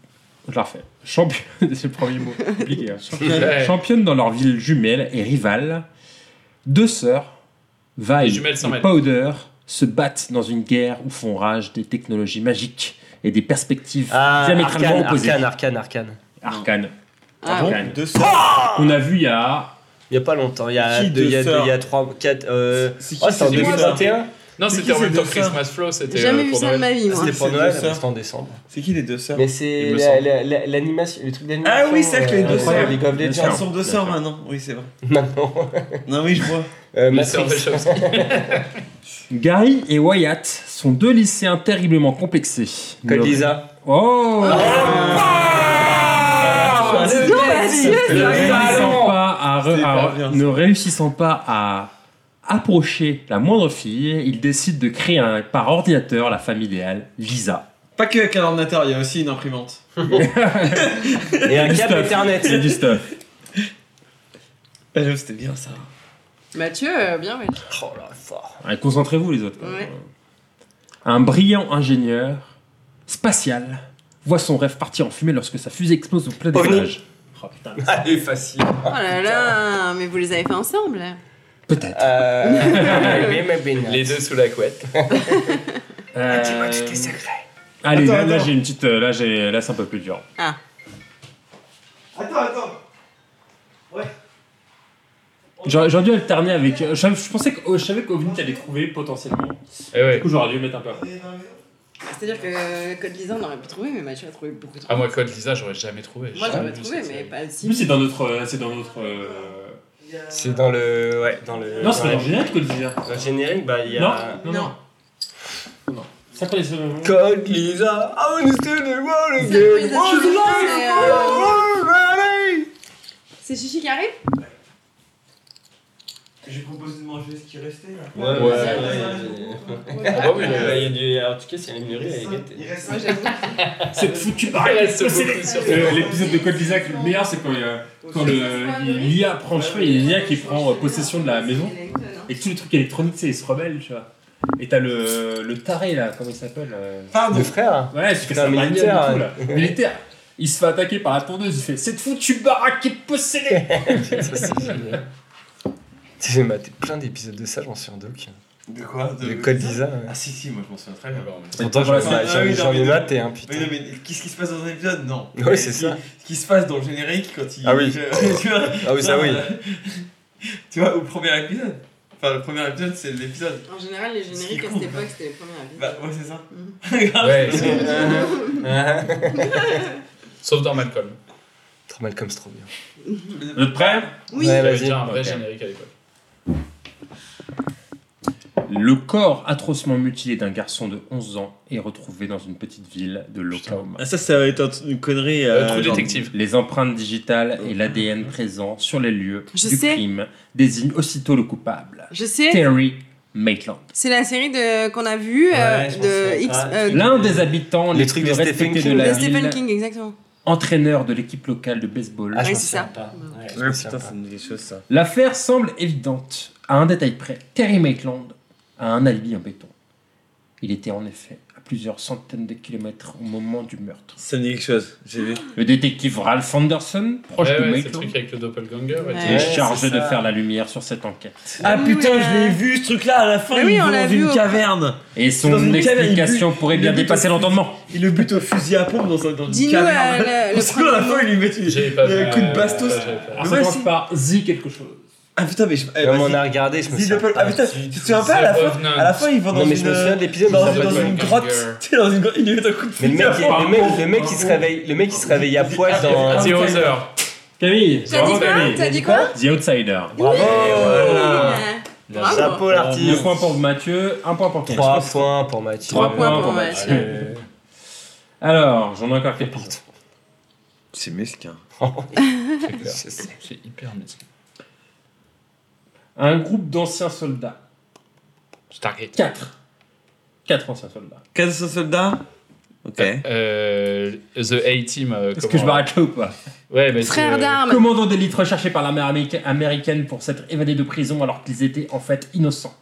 Je la refais. Championne. c'est le premier mot. Compliqué. hein. Ouais. Championne dans leur ville jumelle et rivale, deux sœurs, Vi Les jumelles s'en et mêlent. Powder, se battent dans une guerre où font rage des technologies magiques et des perspectives Ah, diamétralement Arcane, opposées. Arcane, Arcane, Arcane. Arcane. Ah, Arcane. Deux sœurs. Qu'on a vu il y a. Il y a pas longtemps, il y a Qui, deux, il y a deux sœurs il y a trois, quatre. Euh... C'est qui, Oh, en c'est des 2021 Non, c'était qui en même temps deux sœurs Christmas Flow. C'était J'ai jamais euh, vu ça de ma vie, moi. C'était pour c'est Noël, deux sœurs. c'était en décembre. C'est qui les deux sœurs? Mais c'est l'animation, les trucs d'animation. Ah oui, c'est que les deux euh, sœurs. League of Bien Legends. sûr. Elles sont deux sœurs maintenant. Oui, c'est vrai. Maintenant. Non, oui, je vois. Euh, sœurs. Gary et Wyatt sont deux lycéens terriblement complexés. Code Lisa. Oh Dieu, ne, réussissant pas à à- ne réussissant pas à approcher la moindre fille, ils décident de créer un, par ordinateur la femme idéale, Lisa. Pas que avec un ordinateur, il y a aussi une imprimante. Et un câble. Ethernet. Il y a du stuff. Ah, C'était bien ça. Mathieu, euh, bien, ouais. Oh là, fort. Allez, Concentrez-vous les autres. Ouais. Un brillant ingénieur spatial voit son rêve partir en fumée lorsque sa fusée explose au plein décollage. Oh, putain. Allez, facile. Oh là là, mais vous les avez fait ensemble. Peut-être. Euh... mais- mais- mais- Les deux sous la couette. Euh, Dis-moi tous tes secrets. Allez, Attends, là, là, j'ai une petite. euh, Là, j'ai, là, c'est un peu plus dur. Ah. Attends, attends. J'aurais, j'aurais dû alterner avec. Je, pensais que oh, je savais qu'Ovni t'allais trouver potentiellement. Eh ouais. Du coup, j'aurais dû mettre un peu. après. C'est-à-dire que Code Lisa, on aurait pu trouver, mais Mathieu a trouvé beaucoup trop. Ah, moi, Code Lisa, j'aurais jamais trouvé. Moi, j'aurais trouvé, mais pas En si. plus, c'est dans notre. C'est dans notre. euh, C'est dans le. Ouais, dans le. Non, c'est dans dans la- le générique que le dire. Dans le générique, bah, il y a. Non, non, Non. non. Non. Ça connaît ce moment. Code Lisa, I wanna steal the world again. Oh, c'est, euh, oh, Chichi qui arrive? J'ai proposé de manger ce qui restait là. Ouais, Ouais. ouais. Ah bah oui, mais il y a du. En tout cas, c'est une gâtée. Il reste. Cette foutue C'est Euh, L'épisode de Code Lisa, le meilleur, c'est quand, a- quand le, il- l'IA prend, je sais pas, il y a l'IA qui prend euh, possession de la maison et que tous les trucs électroniques, tu sais, ils se rebellent, tu vois. Et t'as le, le taré là, comment il s'appelle euh, Pardon. Le frère. Ouais, c'est C'est un militaire, militaire. Tout, là. Militaire. Il se fait attaquer par la tondeuse, il fait Cette foutue baraque est possédée Ça, c'est génial. J'ai maté plein d'épisodes de ça, j'en suis un doc. De quoi De Code Lisa. ouais. Ah si, si, moi je m'en souviens très bien. Pourtant, j'en c'est- oui, ai mais- maté, hein, Oui, putain. non, mais qu'est-ce qui se passe dans un épisode? Non. Ouais, c'est Ce qui- ça. Ce qui se passe dans le générique quand il. Ah oui. tu vois Ah oui, ça Non, oui. euh, Tu vois, au premier épisode. Enfin, le premier épisode, c'est l'épisode. En général, les génériques à cette époque, c'était les premiers Bah, ouais, c'est ça. Ouais, Sauf dans Malcolm. Trop Malcolm, c'est trop bien. Vous êtes prêts? Oui. Ouais, Il y avait vas-y. déjà un vrai générique à l'époque. Le corps atrocement mutilé d'un garçon de 11 ans est retrouvé dans une petite ville de l'Oklahoma. Ah, ça, ça va être un- une connerie. Euh, euh, Détective. Les empreintes digitales et l'ADN présent sur les lieux Je du sais. crime désignent aussitôt le coupable. Je sais, Terry Maitland. c'est la série de qu'on a vue euh, Ouais, de. X. Ah, euh, L'un des habitants Les les trucs plus de Stephen respectés King. de la de Stephen ville, King, exactement. entraîneur de l'équipe locale de baseball. Ah, c'est. Ouais, Ouais, putain, chose, ça. L'affaire semble évidente. À un détail près, Terry Maitland a un alibi en béton. Il était en effet à plusieurs centaines de kilomètres au moment du meurtre. Ça me dit quelque chose, j'ai vu. Le détective Ralph Anderson, proche Ouais, de ouais, c'est le Maitland, truc avec le doppelganger. ouais, Ouais. tu- est chargé de faire la lumière sur cette enquête. Ah putain, oui, je l'ai euh. vu ce truc-là à la fin. Oui, on dans une caverne. Et son explication bute- pourrait bien dépasser l'entendement. Il le bute au fusil à pompe dans, un- dans une Dis-nous, caverne. euh, Parce que à la fin, il lui met un coup de euh, bastos. ça commence par Z quelque chose. Ah putain, mais je. eh, Comme vas-y. on a regardé, je me Dis souviens le peu- pas Ah putain, tu te souviens pas à la fin. À la fin, ils vont dans Non, mais une. je me souviens de l'épisode, Dans, mais dans s'appelle une grotte. Tu sais, dans une grotte, il lui met un coup de Mais le mec, il- le mec, le mec, il se réveille, le mec, il se réveille à poil dans. The Other. Camille, T'as dit quoi T'as dit quoi The Outsider. Bravo. Chapeau Deux l'artiste. points pour Mathieu, un point pour Camille. Trois points pour Mathieu. Trois points pour Mathieu. Euh, Alors, j'en ai encore quelques C'est mesquin. C'est hyper Un groupe d'anciens soldats. Stargate. Quatre. Quatre anciens soldats. 400 soldats Ok. Euh, The A-Team. euh, Est-ce que je m'arrête là ou pas? Ouais, mais Frère c'est- d'armes. Commandant d'élite recherché par l'armée américa- américaine pour s'être évadé de prison alors qu'ils étaient en fait innocents.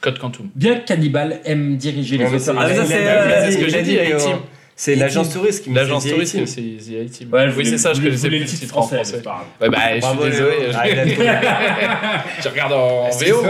Code Quantum. Bien que Cannibal aime diriger les c'est- opérations. Ah, ça, c'est, euh, ce que j'ai dit, euh, A-Team. C'est l'agence touriste qui me L'agence touriste, c'est The. Ouais, oui, c'est ça, je connaissais plus le titre français, français. Ouais, bah, je Bravo, suis désolé. Je- Ah, regarde en C'est VO.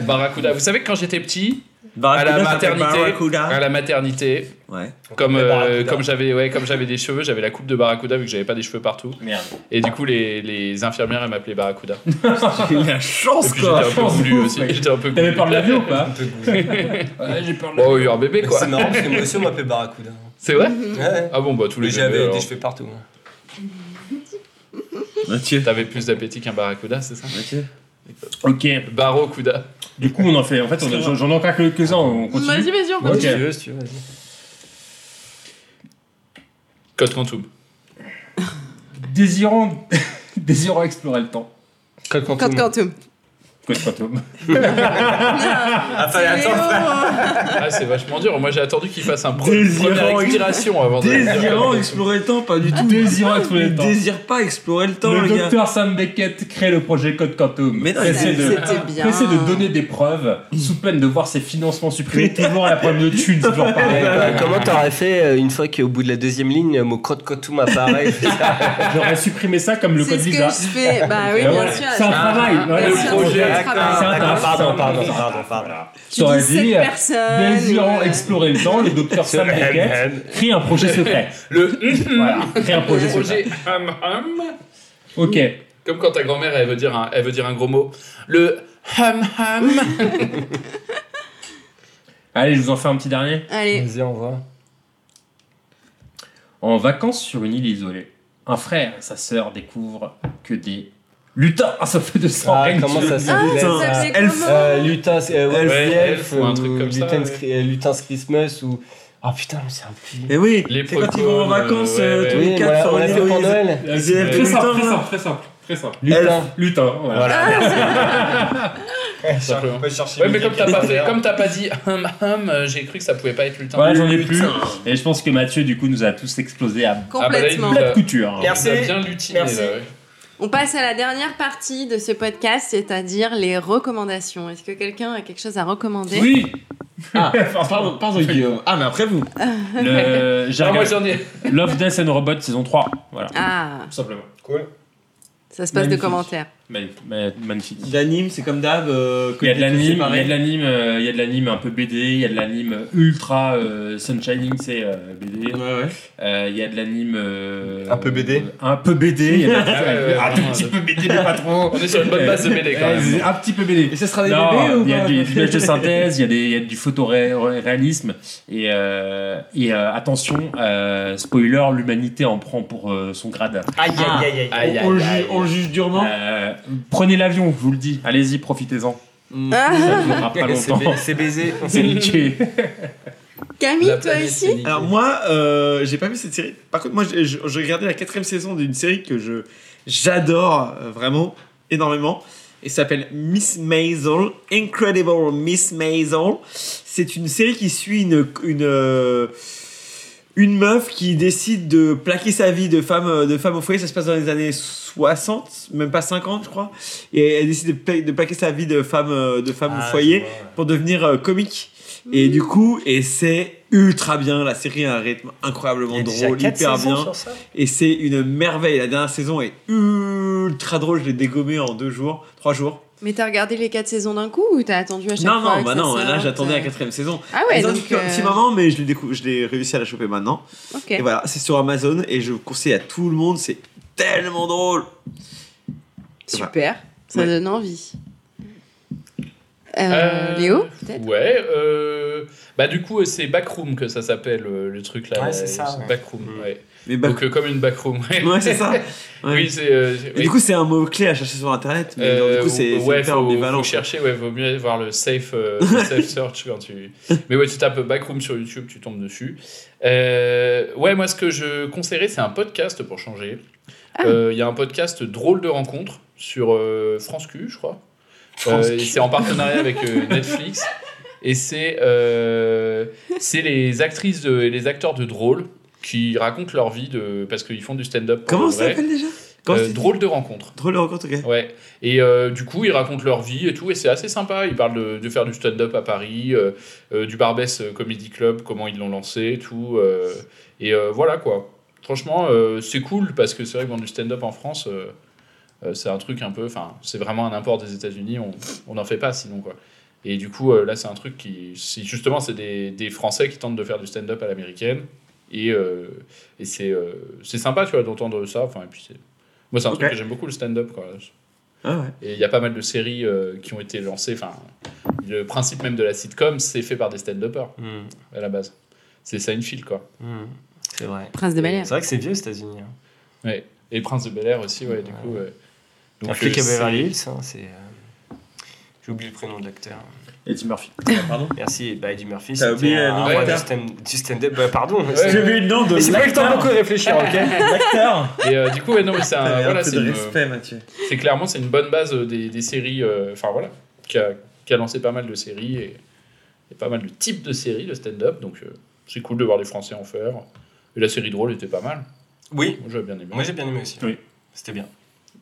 Barracuda. Vous savez que quand j'étais petit, à la maternité, Barracuda. à la maternité, Ouais. comme euh, comme j'avais ouais, comme j'avais des cheveux, j'avais la coupe de Barracuda vu que j'avais pas des cheveux partout. Merde. Et du coup, les, les infirmières elles m'appelaient Barracuda. Il a chance, quoi. j'étais un peu ouf, aussi. J'étais un peu T'avais peur de l'avion ou pas. Ouais, j'ai peur de l'avion. il y a un bébé quoi. C'est marrant parce que moi aussi on m'appelle Barracuda. C'est vrai Ouais. Ah bon, bah tous les j'avais bébés, des cheveux partout. Mathieu. T'avais plus d'appétit qu'un Barracuda, c'est ça Mathieu. Ok. Barracuda. Du coup, on en fait. En fait, on a- j'en ai encore quelques-uns. On continue. Vas-y, vas-y, on Ok. continue. Si tu veux, si tu veux, vas-y. Code Quantum. Désirant, désirant explorer le temps. Code Code Quantum. Quantum. Code. Ah, fallait attendre. Ah, c'est vachement dur. Moi, j'ai attendu qu'il fasse un pre- Désirant première expiration avant de. Désirant explorer le temps, pas du tout. Désirant explorer le temps. désire pas explorer le temps, Le docteur Sam Beckett crée le projet Code Quantum. Mais non, C'était bien. pressé de donner des preuves, sous peine de voir ses financements supprimés, toujours à la problème de thunes, c'est toujours pareil. ben, comment t'aurais fait euh, une fois qu'au bout de la deuxième ligne, le mot Code Quantum apparaît J'aurais supprimé ça comme le C'est code ce que Visa. je fais. Bah oui, Ah bien sûr. C'est un travail. Le C'est projet. Travail. D'accord, pardon, pardon, pardon, pardon. Tu sept dit. Désirant explorer le temps, le docteur Sam Beckett crée un projet secret. Le Voilà, crée un projet secret. hum hum. Ok. Comme quand ta grand-mère, elle veut dire un, elle veut dire un gros mot. Le hum hum. Allez, je vous en fais un petit dernier. Allez. Vas-y, on voit. En vacances sur une île isolée, un frère et sa sœur découvrent que des lutins assoiffés de sang Ah, comment ça Ah, ça s'appelait Elf. comment Euh, Lutin, c'est- euh, ouais, Elf, The ouais, Elf, Elf ou un truc comme ça, Lutin's, ouais. Cri- euh, Lutin's Christmas ou. Ah putain, mais c'est un film. Et oui, Les c'est quand ils vont en vacances euh, ouais, tous ouais. les Oui, quatre on l'a fait pour Noël. Très simple, très simple, très simple, très simple. Lutin. Lutin, voilà. Voilà. Simplement. Ouais, mais comme t'as pas fait, comme t'as pas dit hum hum, euh, j'ai cru que ça pouvait pas être lutin. Voilà, j'en ai plus. Et je pense que Mathieu, du coup, nous a tous explosé à Ah, bah Complètement. nous plat a- de couture. hein. Merci. bien lutiné Merci. là, ouais. On passe à la dernière partie de ce podcast, c'est-à-dire les recommandations. Est-ce que quelqu'un a quelque chose à recommander Oui Ah, pardon, pardon, Guillaume. Ah, mais après vous. Le... J'ai Ah, moi regardé j'en ai. Love, Death and Robot saison 3. Voilà, Ah, tout simplement. Cool. Ça se passe de commentaires. Magnifique. Ma- Magnifique. L'anime, c'est comme d'hab. euh, Il y a de l'anime, il y a de l'anime, euh, il y a de l'anime un peu BD, il y a de l'anime ultra euh, sunshining, c'est euh, BD. Euh, il y a de l'anime euh, Un peu BD. un peu BD, il y a de- Ouais, ouais, un tout ouais. petit peu BD mais pas trop. On est sur une bonne base de BD quand même. Un petit peu BD. Et ce sera des Non, bébés ou il y a pas des images de synthèse, il y a, des, il y a du photoréalisme et, euh, et euh, attention, euh, spoiler, l'humanité en prend pour euh, son grade. Aïe, aïe, aïe, aïe. On, juge durement. Euh, prenez l'avion, je vous le dis. Allez-y, profitez-en. Ah. Ça durera pas C'est longtemps. C'est baisé. C'est niqué. Camille, La toi aussi. Alors moi, euh, j'ai pas vu cette série. Par contre, moi, j'ai je- j'ai regardé la quatrième saison d'une série que je j'adore euh, vraiment énormément. Et ça s'appelle Miss Maisel, Incredible Miss Maisel. C'est une série qui suit une une euh, une meuf qui décide de plaquer sa vie de femme euh, de femme au foyer. Ça se passe dans les années 60, même pas 50, je crois. Et elle décide de, pla- de plaquer sa vie de femme euh, de femme Ah, au foyer vois, ouais. pour devenir euh, comique. Et du coup, et c'est ultra bien. La série a un rythme incroyablement Il y a déjà drôle, quatre hyper bien. sur ça? Et c'est une merveille. La dernière saison est ultra drôle. Je l'ai dégommé en deux jours, trois jours. Mais t'as regardé les quatre saisons d'un coup ou t'as attendu à chaque Non, fois non, bah non. Là, j'attendais la quatrième saison. Ah ouais, Ils donc, un petit euh, moment, mais je l'ai décou- je l'ai réussi à la choper maintenant. Ok. Et voilà, c'est sur Amazon et je conseille à tout le monde. C'est tellement drôle. Super, ça Ouais. donne envie. Euh, Euh, Léo, peut-être? Ouais, euh, bah du coup c'est Backroom que ça s'appelle euh, le truc là. Ouais, c'est ça, ouais. Backroom, Mm. ouais. Mais Donc euh, comme une backroom. Ouais, Ouais, c'est ça. Ouais. oui, c'est. euh, Et oui. Du coup, c'est un mot clé à chercher sur internet. Mais Euh, du coup, c'est c'est ouais, hyper faut, ambivalent. faut chercher, ouais, vaut mieux voir le safe, euh, le safe search quand tu. Mais ouais, tu tapes Backroom sur YouTube, tu tombes dessus. Euh, ouais, moi, ce que je conseillerais, c'est un podcast pour changer. Ah. Euh, Il y a un podcast drôle de rencontre sur euh, France Q, je crois. Euh, c'est en partenariat avec euh, Netflix. Et c'est euh, c'est les actrices et les acteurs de drôle qui racontent leur vie de, parce qu'ils font du stand-up. Comment ça s'appelle déjà Euh, Drôle de rencontre. Drôle de rencontre, ok. Ouais. Et euh, du coup, ils racontent leur vie et tout, et c'est assez sympa. Ils parlent de, de faire du stand-up à Paris, euh, euh, du Barbès Comedy Club, comment ils l'ont lancé, et tout. et voilà quoi. Franchement, c'est cool parce que c'est vrai que dans du stand-up en France, c'est un truc un peu. Enfin, c'est vraiment un import des États-Unis. On on n'en fait pas sinon quoi. Et du coup, là, c'est un truc qui. Justement, c'est des, des Français qui tentent de faire du stand-up à l'américaine. Et, euh, et c'est euh, c'est sympa, tu vois, d'entendre ça. Enfin, et puis c'est. Moi, c'est un truc que j'aime beaucoup, le stand-up. quoi. Ah ouais. Et il y a pas mal de séries euh, qui ont été lancées. Enfin, le principe même de la sitcom, c'est fait par des stand-uppers Mm. à la base. C'est Seinfeld, quoi. Mm. C'est vrai. Prince de Bel-Air. C'est vrai que c'est vieux aux États-Unis. hein. Ouais. Et Prince de Bel Air aussi, ouais, du coup. ouais. Un flic à Beverly Hills, hein, c'est. euh, J'ai oublié le prénom de l'acteur. Eddie Murphy. Pardon Merci, bah, Eddie Murphy. T'as oublié le un nom du stand-up. Bah, pardon. J'ai oublié le nom de J'ai pas eu le temps beaucoup de réfléchir, ok L'acteur. Et euh, du coup, ouais, non, mais c'est un. Voilà, peu c'est une- respect, Mathieu. C'est clairement, c'est une bonne base euh, des, des séries. euh, Enfin, voilà. Qui a, qui a lancé pas mal de séries et, et pas mal de types de séries, le stand-up. Donc, euh, c'est cool de voir des Français en faire. Et la série drôle était pas mal. Oui. Moi, j'avais bien aimé. Moi j'ai bien aimé aussi. Oui. C'était bien.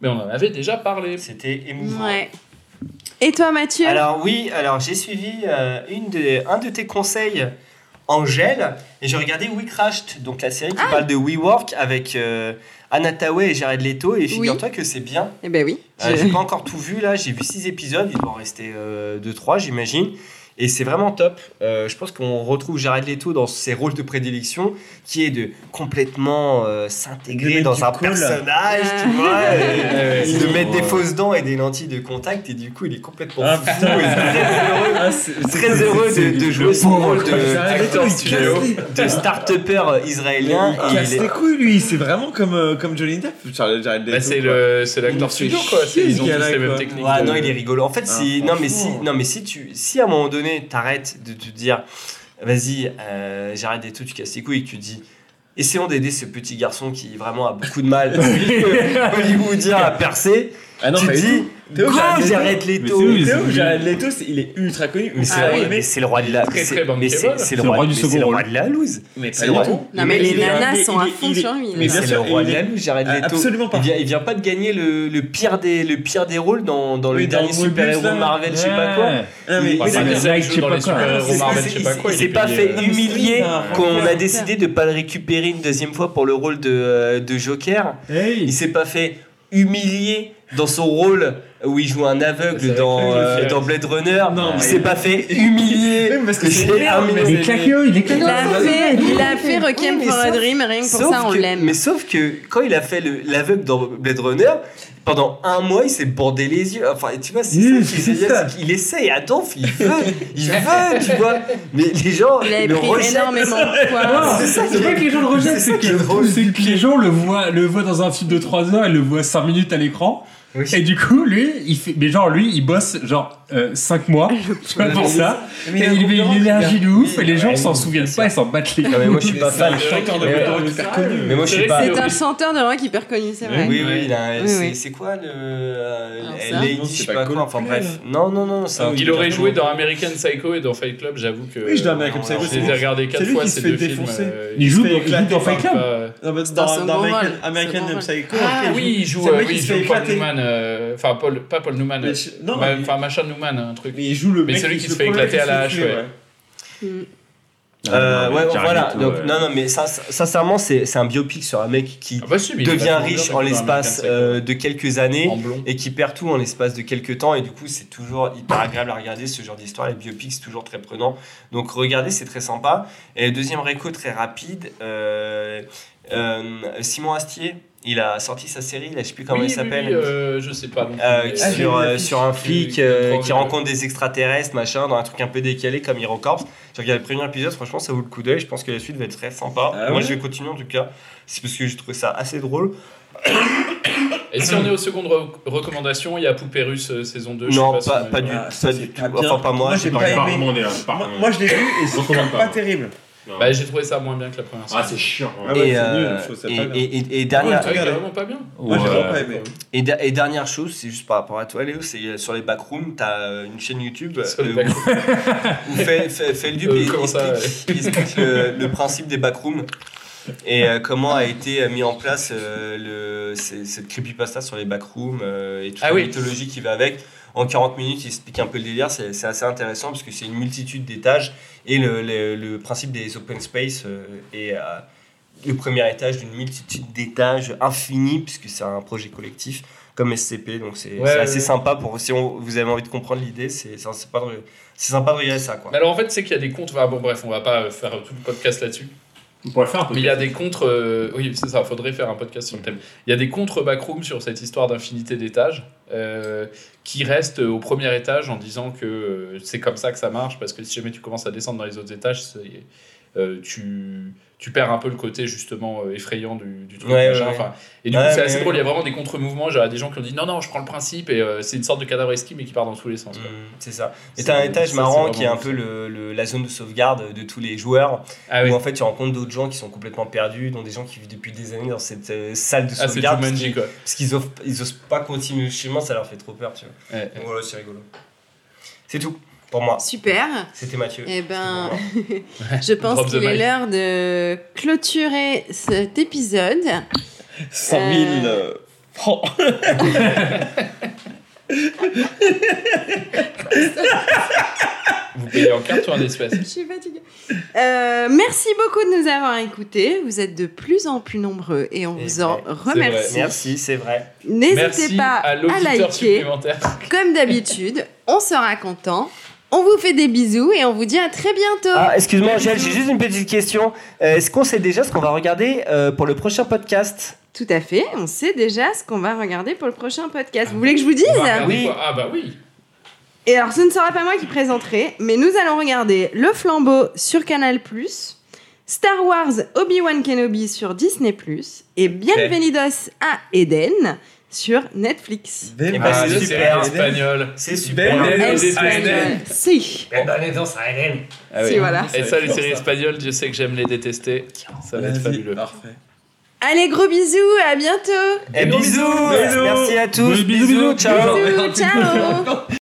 Mais on en avait déjà parlé. C'était émouvant. Ouais. Et toi, Mathieu? Alors oui, alors j'ai suivi euh, une de, un de tes conseils, Angèle, et j'ai regardé We Crashed, donc la série qui Ah. parle de WeWork avec euh, Anna Tawai et Jared Leto, et figure-toi que c'est bien. Eh ben oui. Euh, j'ai pas encore tout vu là, j'ai vu six épisodes, il doit en rester 2-3 j'imagine. Et c'est vraiment top. Euh, je pense qu'on retrouve Jared Leto dans ses rôles de prédilection, qui est de complètement euh, s'intégrer dans un cool. personnage, Ah. tu vois, et, et de c'est mettre des fausses dents et des lentilles de contact, et du coup il est complètement Ah, fou putain. et très heureux, Ah, c'est- c'est- très heureux c'est- de, de c'est- jouer son rôle de, studio. start-upper israélien. Il Et casse il est- les couilles, lui. C'est vraiment comme, euh, comme Johnny Depp. Jared Jared Leto, Bah, c'est le, c'est l'acteur studio, quoi. C'est- Ils ont tous les mêmes techniques. De- non, il est rigolo. En fait, Ah, si, non, mais si, franchement. non, mais si tu, si à un moment donné, t'arrêtes de te dire, vas-y, euh, j'arrête et tout, tu casses les couilles tu dis, essayons d'aider ce petit garçon qui vraiment a beaucoup de mal, hollywoodien, à percer. Ah non, tu te dis. Théo Leto. c'est oui, Théo, Jared Leto, c'est- il est ultra connu. Mais c'est c'est le roi de la, Très, c'est- très mais c'est le roi, du mais c'est second le roi rôle. de la loose. Mais C'est pas le du roi. tout. Non, mais les nanas sont à fond sur lui. Mais bien c'est sûr, le roi de la loose, Jared Ah, Leto. absolument pas. Il vient, pas de gagner le, pire des, le pire des rôles dans, dans le dernier Moebius, super-héros là. Marvel, je sais pas quoi. Ah, mais- je sais pas les quoi. super-héros C'est- Marvel, c'est- je sais pas quoi. Il s'est est pas fait euh, humilier Ah, qu'on a décidé de pas le récupérer une deuxième fois pour le rôle de, euh, de Joker. Hey. Il s'est pas fait humilié dans son rôle où il joue un aveugle dans, euh, dans Blade Runner. il s'est pas fait humilier. parce que c'est Il est claqué, il est Il a fait, il a fait Requiem for a Dream, rien que pour ça, on l'aime. Mais sauf que quand il a fait le- l'aveugle dans Blade Runner, pendant un mois, il s'est bandé les yeux. Enfin, tu vois, c'est Oui, ça qu'il essaye. Adolphe, il veut, il veut, tu vois. Mais les gens Il le pris rejettent. énormément de Non, poids. c'est ça c'est pas que les gens le rejettent, c'est que, les gens le voient, le voient dans un film de 3 heures et le voient 5 minutes à l'écran. Oui. Et du coup, lui, il fait, mais genre, lui, il bosse genre 5 mois tu vois, pour ça. Mais Et il met une énergie de ouf et les gens s'en souviennent pas, ils s'en battent les Non, mais moi, je suis couilles. pas fan. C'est un chanteur de Runner hyper connu. Mais moi, je suis pas. C'est un chanteur de rock hyper connu, c'est vrai. Oui, oui, il a- Oui, c'est quoi le. euh, Lady, je c'est sais pas quoi, enfin bref. Non, non, non, Il aurait joué dans American Psycho et dans Fight Club, j'avoue que. Oui, je dois American Psycho, Je c'est les lui- ai regardés c'est quatre lui fois qui se ces fait deux films. défoncer. euh, Il joue dans- il joue éclater dans Fight Club. dans, dans American. Psycho. Ah oui, il joue, c'est euh, Enfin, Paul, pas Paul Newman. Mais je- non, mais- Enfin, machin Newman, un truc. Mais il joue le Mais mec celui qui se fait éclater à la hache, ouais. Mm. Euh, ouais, voilà. Leto, Donc, ouais. non, non, mais ça, ça- sincèrement, c'est c'est un biopic sur un mec qui Ah bah si, mais devient riche en American l'espace euh, de quelques années et qui perd tout en l'espace de quelques temps. Et du coup, c'est toujours hyper agréable à regarder ce genre d'histoire. Les biopics, c'est toujours très prenant. Donc, regardez, c'est très sympa. Et deuxième réco très rapide euh, euh, Simon Astier, il a sorti sa série, là, je sais plus comment Oui, il s'appelle. oui, euh, je sais pas. non Euh, Ah, sur, euh, sur un flic qui euh, rencontre des extraterrestres, machin, dans un truc un peu décalé comme HeroCorps. J'ai regardé le premier épisode, franchement, ça vaut le coup d'œil. Je pense que la suite va être très sympa. Ah Moi, ouais je vais continuer en tout cas. C'est parce que j'ai trouvé ça assez drôle. Et si on est aux secondes re- recommandations, il y a Poupée Russe euh, saison 2. je sais non, pas si pas, pas du, Ah, pas du tout. Enfin, pas moi. Moi, j'ai pas pas aimé. Moi, je l'ai vu et c'est pas pas. terrible. Bah, j'ai trouvé ça moins bien que la première Ah, saison. c'est chiant. Ah ouais, Et, c'est euh, et, et- et- et Ah ouais, dernière, c'est vraiment pas bien. Moi, j'ai Ouais. vraiment pas aimé. et, dernière chose, c'est juste par rapport à toi, Léo, c'est euh, sur les backrooms, t'as euh, une chaîne YouTube euh, où, où fait, fait, fait le dupe Euh, et comment ça, explique, le, le principe des backrooms et euh, comment a été mis en place euh, le, cette creepypasta sur les backrooms euh, et toute Ah la oui. mythologie qui va avec. En 40 minutes, il explique un peu le délire, c'est assez intéressant parce que c'est une multitude d'étages et le, le- le principe des open space euh, est à le premier étage d'une multitude d'étages infinis puisque c'est un projet collectif comme SCP, donc c'est Ouais, assez ouais. sympa pour si on- vous avez envie de comprendre l'idée, c'est sympa, de- c'est sympa de regarder ça quoi. Mais alors en fait, c'est qu'il y a des comptes. enfin, bon, bref, on va pas euh, faire tout le podcast là-dessus. On pourrait faire un. Mais il y a des contre. euh, oui, c'est ça, faudrait faire un podcast sur le thème. Il y a des contre backrooms sur cette histoire d'infinité d'étages euh, qui restent au premier étage en disant que euh, c'est comme ça que ça marche parce que si jamais tu commences à descendre dans les autres étages, euh, tu, tu perds un peu le côté justement euh, effrayant du, du truc. Ouais, machin. ouais, ouais. Enfin, et du coup, c'est assez drôle. Il y a vraiment des contre-mouvements. Genre, des gens qui ont dit non, non, je prends le principe et euh, c'est une sorte de cadavre esquis mais qui part dans tous les sens. quoi. Mm, c'est ça. Et C'est- t'as un étage marrant qui est un peu le, le- la zone de sauvegarde de tous les joueurs, Ah où oui. en fait tu rencontres d'autres gens qui sont complètement perdus, dont des gens qui vivent depuis des années dans cette euh, salle de Ah, sauvegarde. parce qu'ils- qu'ils osent, ils osent pas continuer le chemin, ça leur fait trop peur, tu vois. Ouais. Donc voilà, c'est rigolo. C'est tout pour moi. Super. C'était Mathieu. Eh ben, je pense qu'il est l'heure de clôturer cet épisode. 100 000 euh, francs. Vous payez en carte ou en espèces Je suis fatiguée. Euh, merci beaucoup de nous avoir écoutés. Vous êtes de plus en plus nombreux et on Et vous en remercie. vrai. Merci, c'est vrai. N'hésitez pas à à liker. Comme d'habitude, on sera content. On vous fait des bisous et on vous dit à très bientôt. Ah, excuse-moi, Angèle, j'ai juste une petite question. Euh, Est-ce qu'on sait déjà ce qu'on va regarder euh, pour le prochain podcast? Tout à fait, on sait déjà ce qu'on va regarder pour le prochain podcast. Vous voulez que je vous dise? Oui. Ah bah oui. Et alors, ce ne sera pas moi qui présenterai, mais nous allons regarder Le Flambeau sur Canal+, Star Wars Obi-Wan Kenobi sur Disney+, et Bienvenidos à Eden sur Netflix. Eh ben, c'est super. séries espagnoles. C'est super. Ben, Espagnol. Si. Ah oui. Si, voilà. Et ça, les séries espagnoles, je sais que j'aime les détester. Ça va être fabuleux. Parfait. Allez, gros bisous, à bientôt Eh, bisous. Bisous. Merci à tous. Bisous, bisous, bisous. Ciao. Bisous, ciao